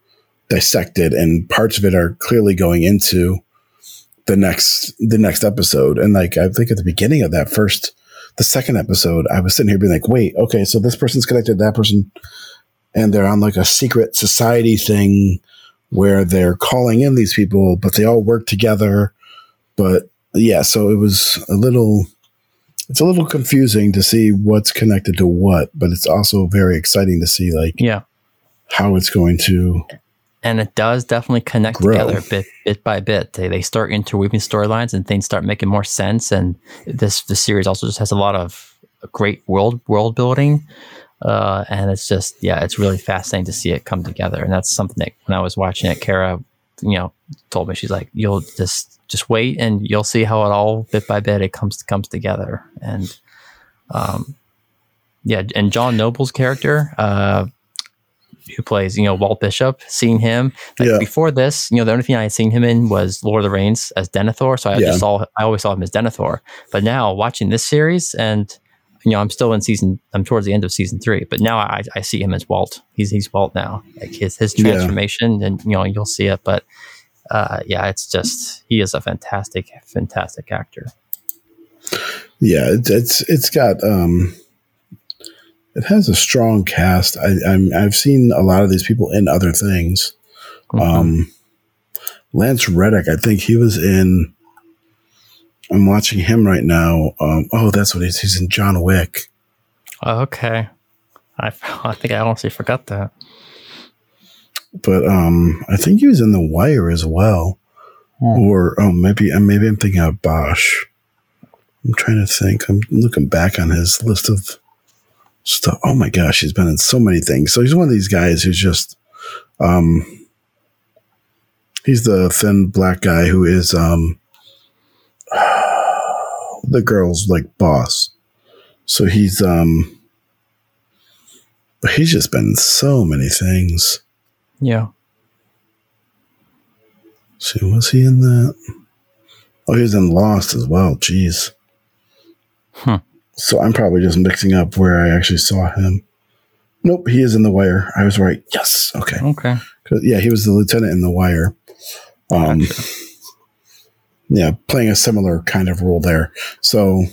Speaker 2: dissect it, and parts of it are clearly going into the next the next episode. And like I think at the beginning of that first the second episode, I was sitting here being like, wait, okay, so this person's connected to that person, and they're on like a secret society thing where they're calling in these people, but they all work together. But yeah, so it was a little it's a little confusing to see what's connected to what, but it's also very exciting to see like
Speaker 1: yeah
Speaker 2: how it's going to
Speaker 1: and it does definitely connect grow. together bit bit by bit. They they start interweaving storylines and things start making more sense. And this the series also just has a lot of great world world building. Uh, and it's just yeah, it's really fascinating to see it come together. And that's something that when I was watching it, Kara, you know, told me she's like, you'll just just wait and you'll see how it all bit by bit it comes comes together. And um, yeah, and John Noble's character, uh, who plays, you know, Walt Bishop, seeing him like, yeah. before this, you know, the only thing I had seen him in was Lord of the Rings as Denethor. So I yeah. just saw, I always saw him as Denethor. But now watching this series and, you know, I'm still in season, I'm towards the end of season three, but now I, I see him as Walt. He's, he's Walt now. Like his, his transformation yeah. and, you know, you'll see it. But, uh, yeah, it's just, he is a fantastic, fantastic actor.
Speaker 2: Yeah. It's, it's, it's got, um, it has a strong cast. I, I'm, I've seen a lot of these people in other things. Mm-hmm. Um, Lance Reddick, I think he was in. I'm watching him right now. Um, oh, that's what he's. He's in John Wick.
Speaker 1: okay, I I think I honestly forgot that.
Speaker 2: But um, I think he was in The Wire as well, hmm. or oh, maybe uh, maybe I'm thinking of Bosch. I'm trying to think. I'm looking back on his list of stuff. Oh my gosh, he's been in so many things. So he's one of these guys who's just, um, he's the thin black guy who is, um, the girl's like boss. So he's, um, but he's just been in so many things.
Speaker 1: Yeah.
Speaker 2: See, was he in that? Oh, he was in Lost as well. Jeez. Huh. So I'm probably just mixing up where I actually saw him. Nope, he is in The Wire. I was right. Yes. Okay.
Speaker 1: Okay.
Speaker 2: Yeah, he was the lieutenant in The Wire. Um, gotcha. Yeah, playing a similar kind of role there. So,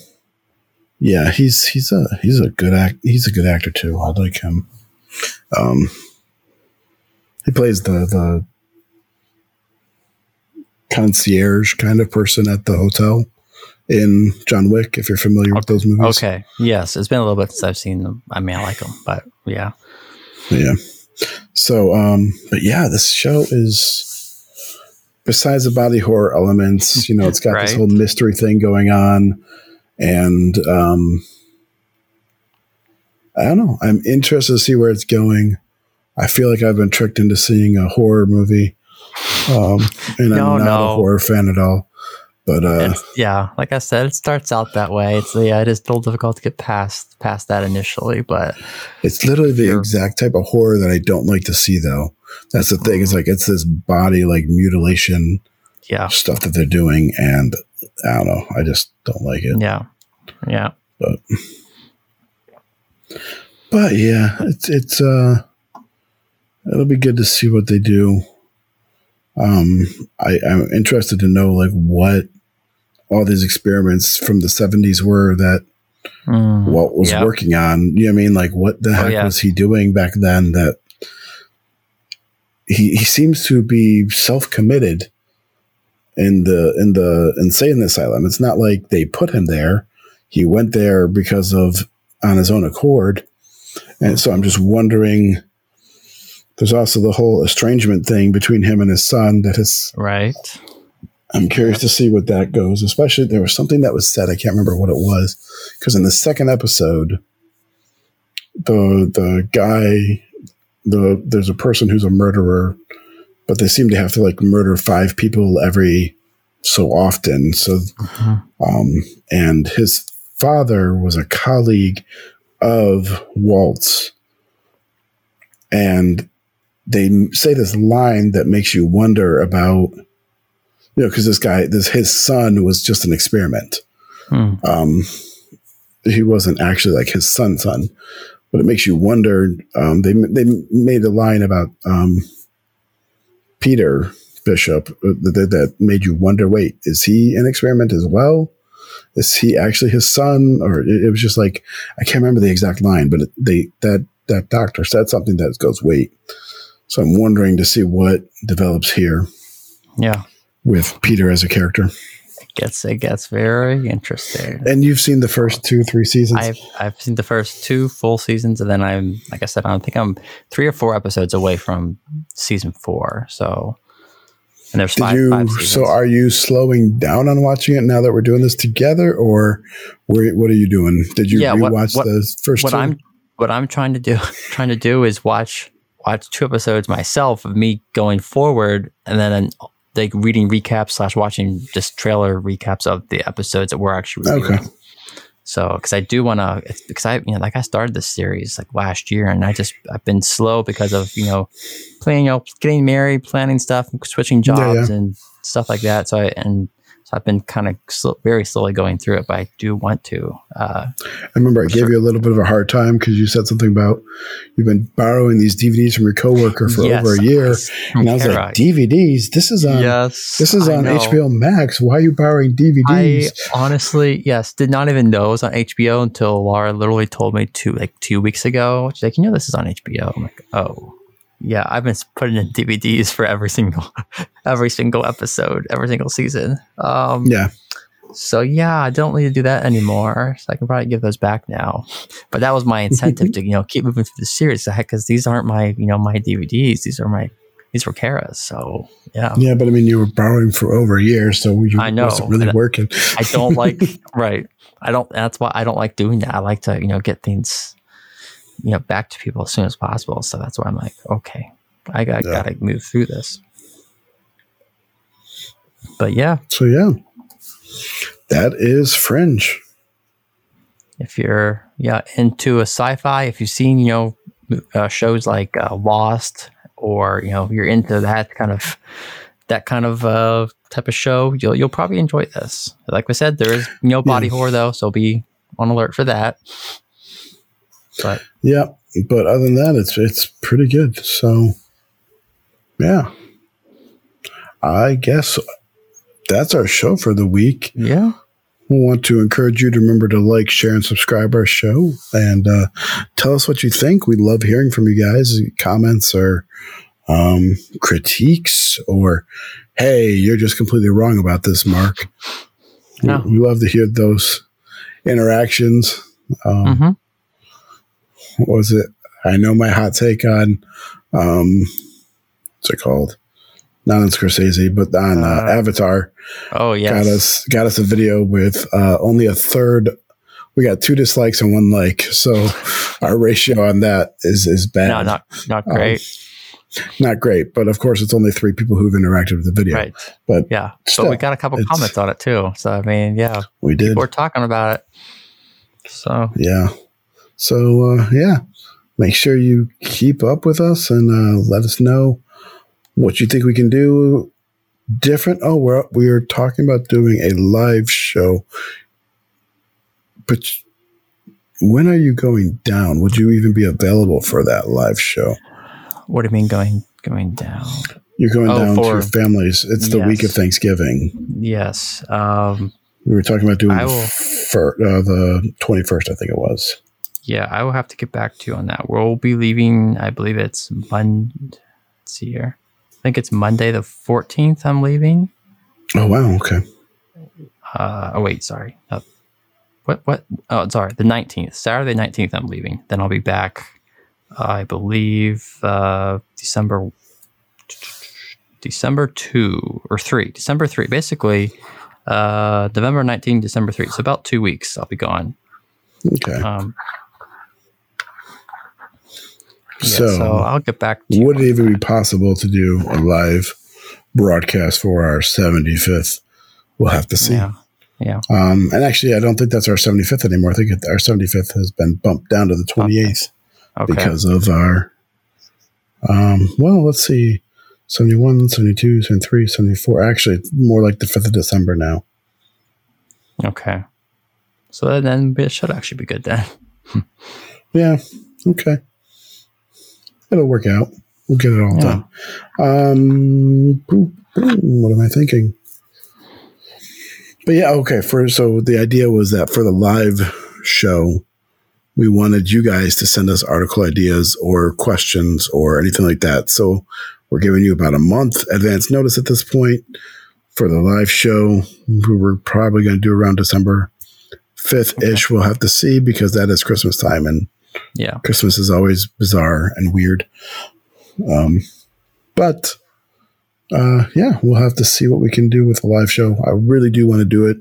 Speaker 2: yeah, he's he's a he's a good act. He's a good actor too. I like him. Um, he plays the the concierge kind of person at the hotel in John Wick, if you're familiar with those movies.
Speaker 1: Okay. Yes. It's been a little bit since I've seen them. I mean, I like them, but yeah.
Speaker 2: Yeah. So, um, but yeah, this show is, besides the body horror elements, you know, it's got right. this whole mystery thing going on. And, um, I don't know. I'm interested to see where it's going. I feel like I've been tricked into seeing a horror movie. Um, and no, I'm not no. a horror fan at all. But uh,
Speaker 1: yeah, like I said, it starts out that way. It's yeah, it is still difficult to get past past that initially, but
Speaker 2: it's literally the exact type of horror that I don't like to see. Though that's the thing. It's like it's this body like mutilation,
Speaker 1: yeah,
Speaker 2: stuff that they're doing, and I don't know. I just don't like it.
Speaker 1: Yeah, yeah.
Speaker 2: But but yeah, it's it's uh, it'll be good to see what they do. Um, I, I'm interested to know like what all these experiments from the 70s were that mm, Walt was yep. working on. You know what I mean? Like, what the oh, heck yeah. was he doing back then that he, he seems to be self committed in the in the insane asylum. It's not like they put him there. He went there because of on his own accord. And so I'm just wondering there's also the whole estrangement thing between him and his son that is
Speaker 1: right.
Speaker 2: I'm curious to see what that goes. Especially there was something that was said. I can't remember what it was because in the second episode, the the guy, the there's a person who's a murderer, but they seem to have to like murder five people every so often. So, uh-huh. um, and his father was a colleague of Walt's, and they say this line that makes you wonder about, you know, because this guy, this his son was just an experiment. Hmm. Um, he wasn't actually like his son's son, but it makes you wonder. Um, they they made a line about um, Peter Bishop uh, that, that made you wonder. Wait, is he an experiment as well? is he actually his son? Or it, it was just like I can't remember the exact line, but they that that doctor said something that goes wait. So I'm wondering to see what develops here.
Speaker 1: Yeah,
Speaker 2: with Peter as a character.
Speaker 1: Gets it gets very interesting.
Speaker 2: And you've seen the first two, three seasons.
Speaker 1: I've I've seen the first two full seasons, and then I'm like I said, I think I'm three or four episodes away from season four. So and there's
Speaker 2: Did
Speaker 1: five,
Speaker 2: you,
Speaker 1: five.
Speaker 2: So are you slowing down on watching it now that we're doing this together, or where, what are you doing? Did you
Speaker 1: Yeah, what-
Speaker 2: rewatch
Speaker 1: what-
Speaker 2: the first
Speaker 1: what
Speaker 2: two?
Speaker 1: I'm what I'm trying to do trying to do is watch watch two episodes myself of me going forward, and then like reading recaps slash watching just trailer recaps of the episodes that we're actually reviewing.
Speaker 2: Okay.
Speaker 1: So, because I do want to, because I, you know, like I started this series like last year, and I just I've been slow because of you know, playing, you know, getting married, planning stuff, switching jobs,
Speaker 2: yeah.
Speaker 1: and stuff like that. So I and I've been kind of sl- very slowly going through it, but I do want to. Uh,
Speaker 2: I remember I gave you a little bit of a hard time because you said something about you've been borrowing these DVDs from your coworker for
Speaker 1: yes,
Speaker 2: over a year,
Speaker 1: from
Speaker 2: and I was like, DVDs? This is on.
Speaker 1: yes,
Speaker 2: This is on. HBO Max. Why are you borrowing DVDs?
Speaker 1: I honestly, yes, did not even know it was on HBO until Laura literally told me two like two weeks ago. She's like, you know, this is on HBO. I'm like, oh, yeah. I've been putting in DVDs for every single, every single episode, every single season. Um,
Speaker 2: yeah,
Speaker 1: So yeah, I don't need to do that anymore. So I can probably give those back now. But that was my incentive to you know keep moving through the series because these aren't my you know my DVDs. These are my these were Kara's. So yeah.
Speaker 2: yeah, but I mean, you were borrowing for over a year, so you
Speaker 1: I know,
Speaker 2: wasn't really working.
Speaker 1: I don't like right. I don't. That's why I don't like doing that. I like to you know get things you know back to people as soon as possible. So that's why I'm like, okay, I got
Speaker 2: Yeah.
Speaker 1: gotta move through this. But yeah,
Speaker 2: So yeah, that is Fringe.
Speaker 1: if you're yeah into a sci-fi, if you've seen you know uh, shows like uh, Lost, or you know you're into that kind of that kind of uh, type of show, you'll you'll probably enjoy this. Like I said, there is no body
Speaker 2: Yeah.
Speaker 1: horror though, so be on alert for that. But
Speaker 2: Yeah, but other than that, it's it's pretty good. So, yeah, I guess that's our show for the week.
Speaker 1: yeah,
Speaker 2: We want to encourage you to remember to like, share, and subscribe our show, and uh, tell us what you think. We love hearing from you guys. Comments or um, critiques, or hey, you're just completely wrong about this, Mark.
Speaker 1: No.
Speaker 2: We, we love to hear those interactions. Um,
Speaker 1: hmm
Speaker 2: what was it? I know my hot take on um what's it called? Not on Scorsese, but on uh,
Speaker 1: Uh,
Speaker 2: Avatar.
Speaker 1: oh yes,
Speaker 2: Got us got us a video with uh only a third we got two dislikes and one like. So our ratio on that is is bad.
Speaker 1: no, not not
Speaker 2: Um,
Speaker 1: great,
Speaker 2: Not great, but of course it's only three people who've interacted with the video.
Speaker 1: right?
Speaker 2: But
Speaker 1: Yeah,
Speaker 2: still,
Speaker 1: but we got a couple comments on it too. So I mean, yeah,
Speaker 2: we did.
Speaker 1: we're talking about it. So
Speaker 2: Yeah. So uh, yeah, make sure you keep up with us and uh, let us know what do you think we can do different. Oh, we're we are talking about doing a live show, but when are you going down? Would you even be available for that live show?
Speaker 1: what do you mean going going down?
Speaker 2: You're going
Speaker 1: Oh,
Speaker 2: down
Speaker 1: for-
Speaker 2: to your families. It's the week of Thanksgiving.
Speaker 1: Yes, um,
Speaker 2: We were talking about doing
Speaker 1: I
Speaker 2: the,
Speaker 1: will-
Speaker 2: fir- uh, the 21st, I think it was.
Speaker 1: yeah, I will have to get back to you on that. We'll be leaving. I believe it's Monday. Let's see here. I think it's Monday the fourteenth. I'm leaving.
Speaker 2: Oh wow, okay.
Speaker 1: Uh, oh wait, sorry. Uh, what what? Oh, sorry. The nineteenth, Saturday nineteenth. I'm leaving. Then I'll be back. I believe uh, December December two or three. December three. Basically, uh, November nineteenth, December three. So about two weeks. I'll be gone.
Speaker 2: Okay.
Speaker 1: Um, yeah,
Speaker 2: So-
Speaker 1: so, I'll get back to you.
Speaker 2: Would it even
Speaker 1: that.
Speaker 2: be possible to do a live broadcast for our 75th? We'll have to see.
Speaker 1: Yeah. Yeah.
Speaker 2: Um, and actually, I don't think that's our 75th anymore. I think it, our 75th has been bumped down to the 28th
Speaker 1: Okay.
Speaker 2: because of our, um, well, let's see, 71, 72, 73, 74. Actually, it's more like the 5th of December now.
Speaker 1: okay. So then it should actually be good then.
Speaker 2: Yeah. Okay. It'll work out. We'll get it all
Speaker 1: Yeah.
Speaker 2: done. Um, what am I thinking? but yeah, okay. For so the idea was that for the live show, we wanted you guys to send us article ideas or questions or anything like that. So we're giving you about a month advance notice at this point for the live show. We were probably going to do around December 5th ish. Okay. We'll have to see because that is Christmas time and
Speaker 1: yeah,
Speaker 2: Christmas is always bizarre and weird. Um, but uh, yeah, we'll have to see what we can do with a live show. I really do want to do it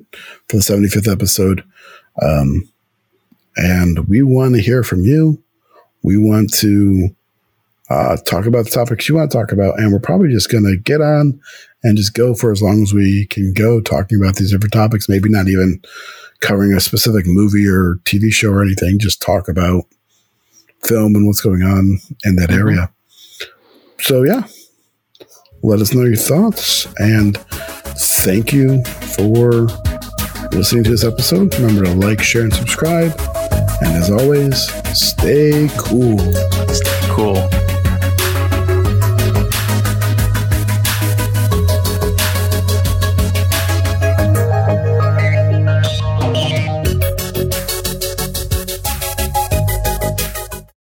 Speaker 2: for the 75th episode. Um, and we want to hear from you. We want to uh, talk about the topics you want to talk about. And we're probably just going to get on and just go for as long as we can go talking about these different topics. Maybe not even covering a specific movie or TV show or anything, just talk about film and what's going on in that mm-hmm. area. So, yeah, let us know your thoughts. And thank you for listening to this episode. Remember to like, share, and subscribe. And as always, stay cool.
Speaker 1: Stay cool.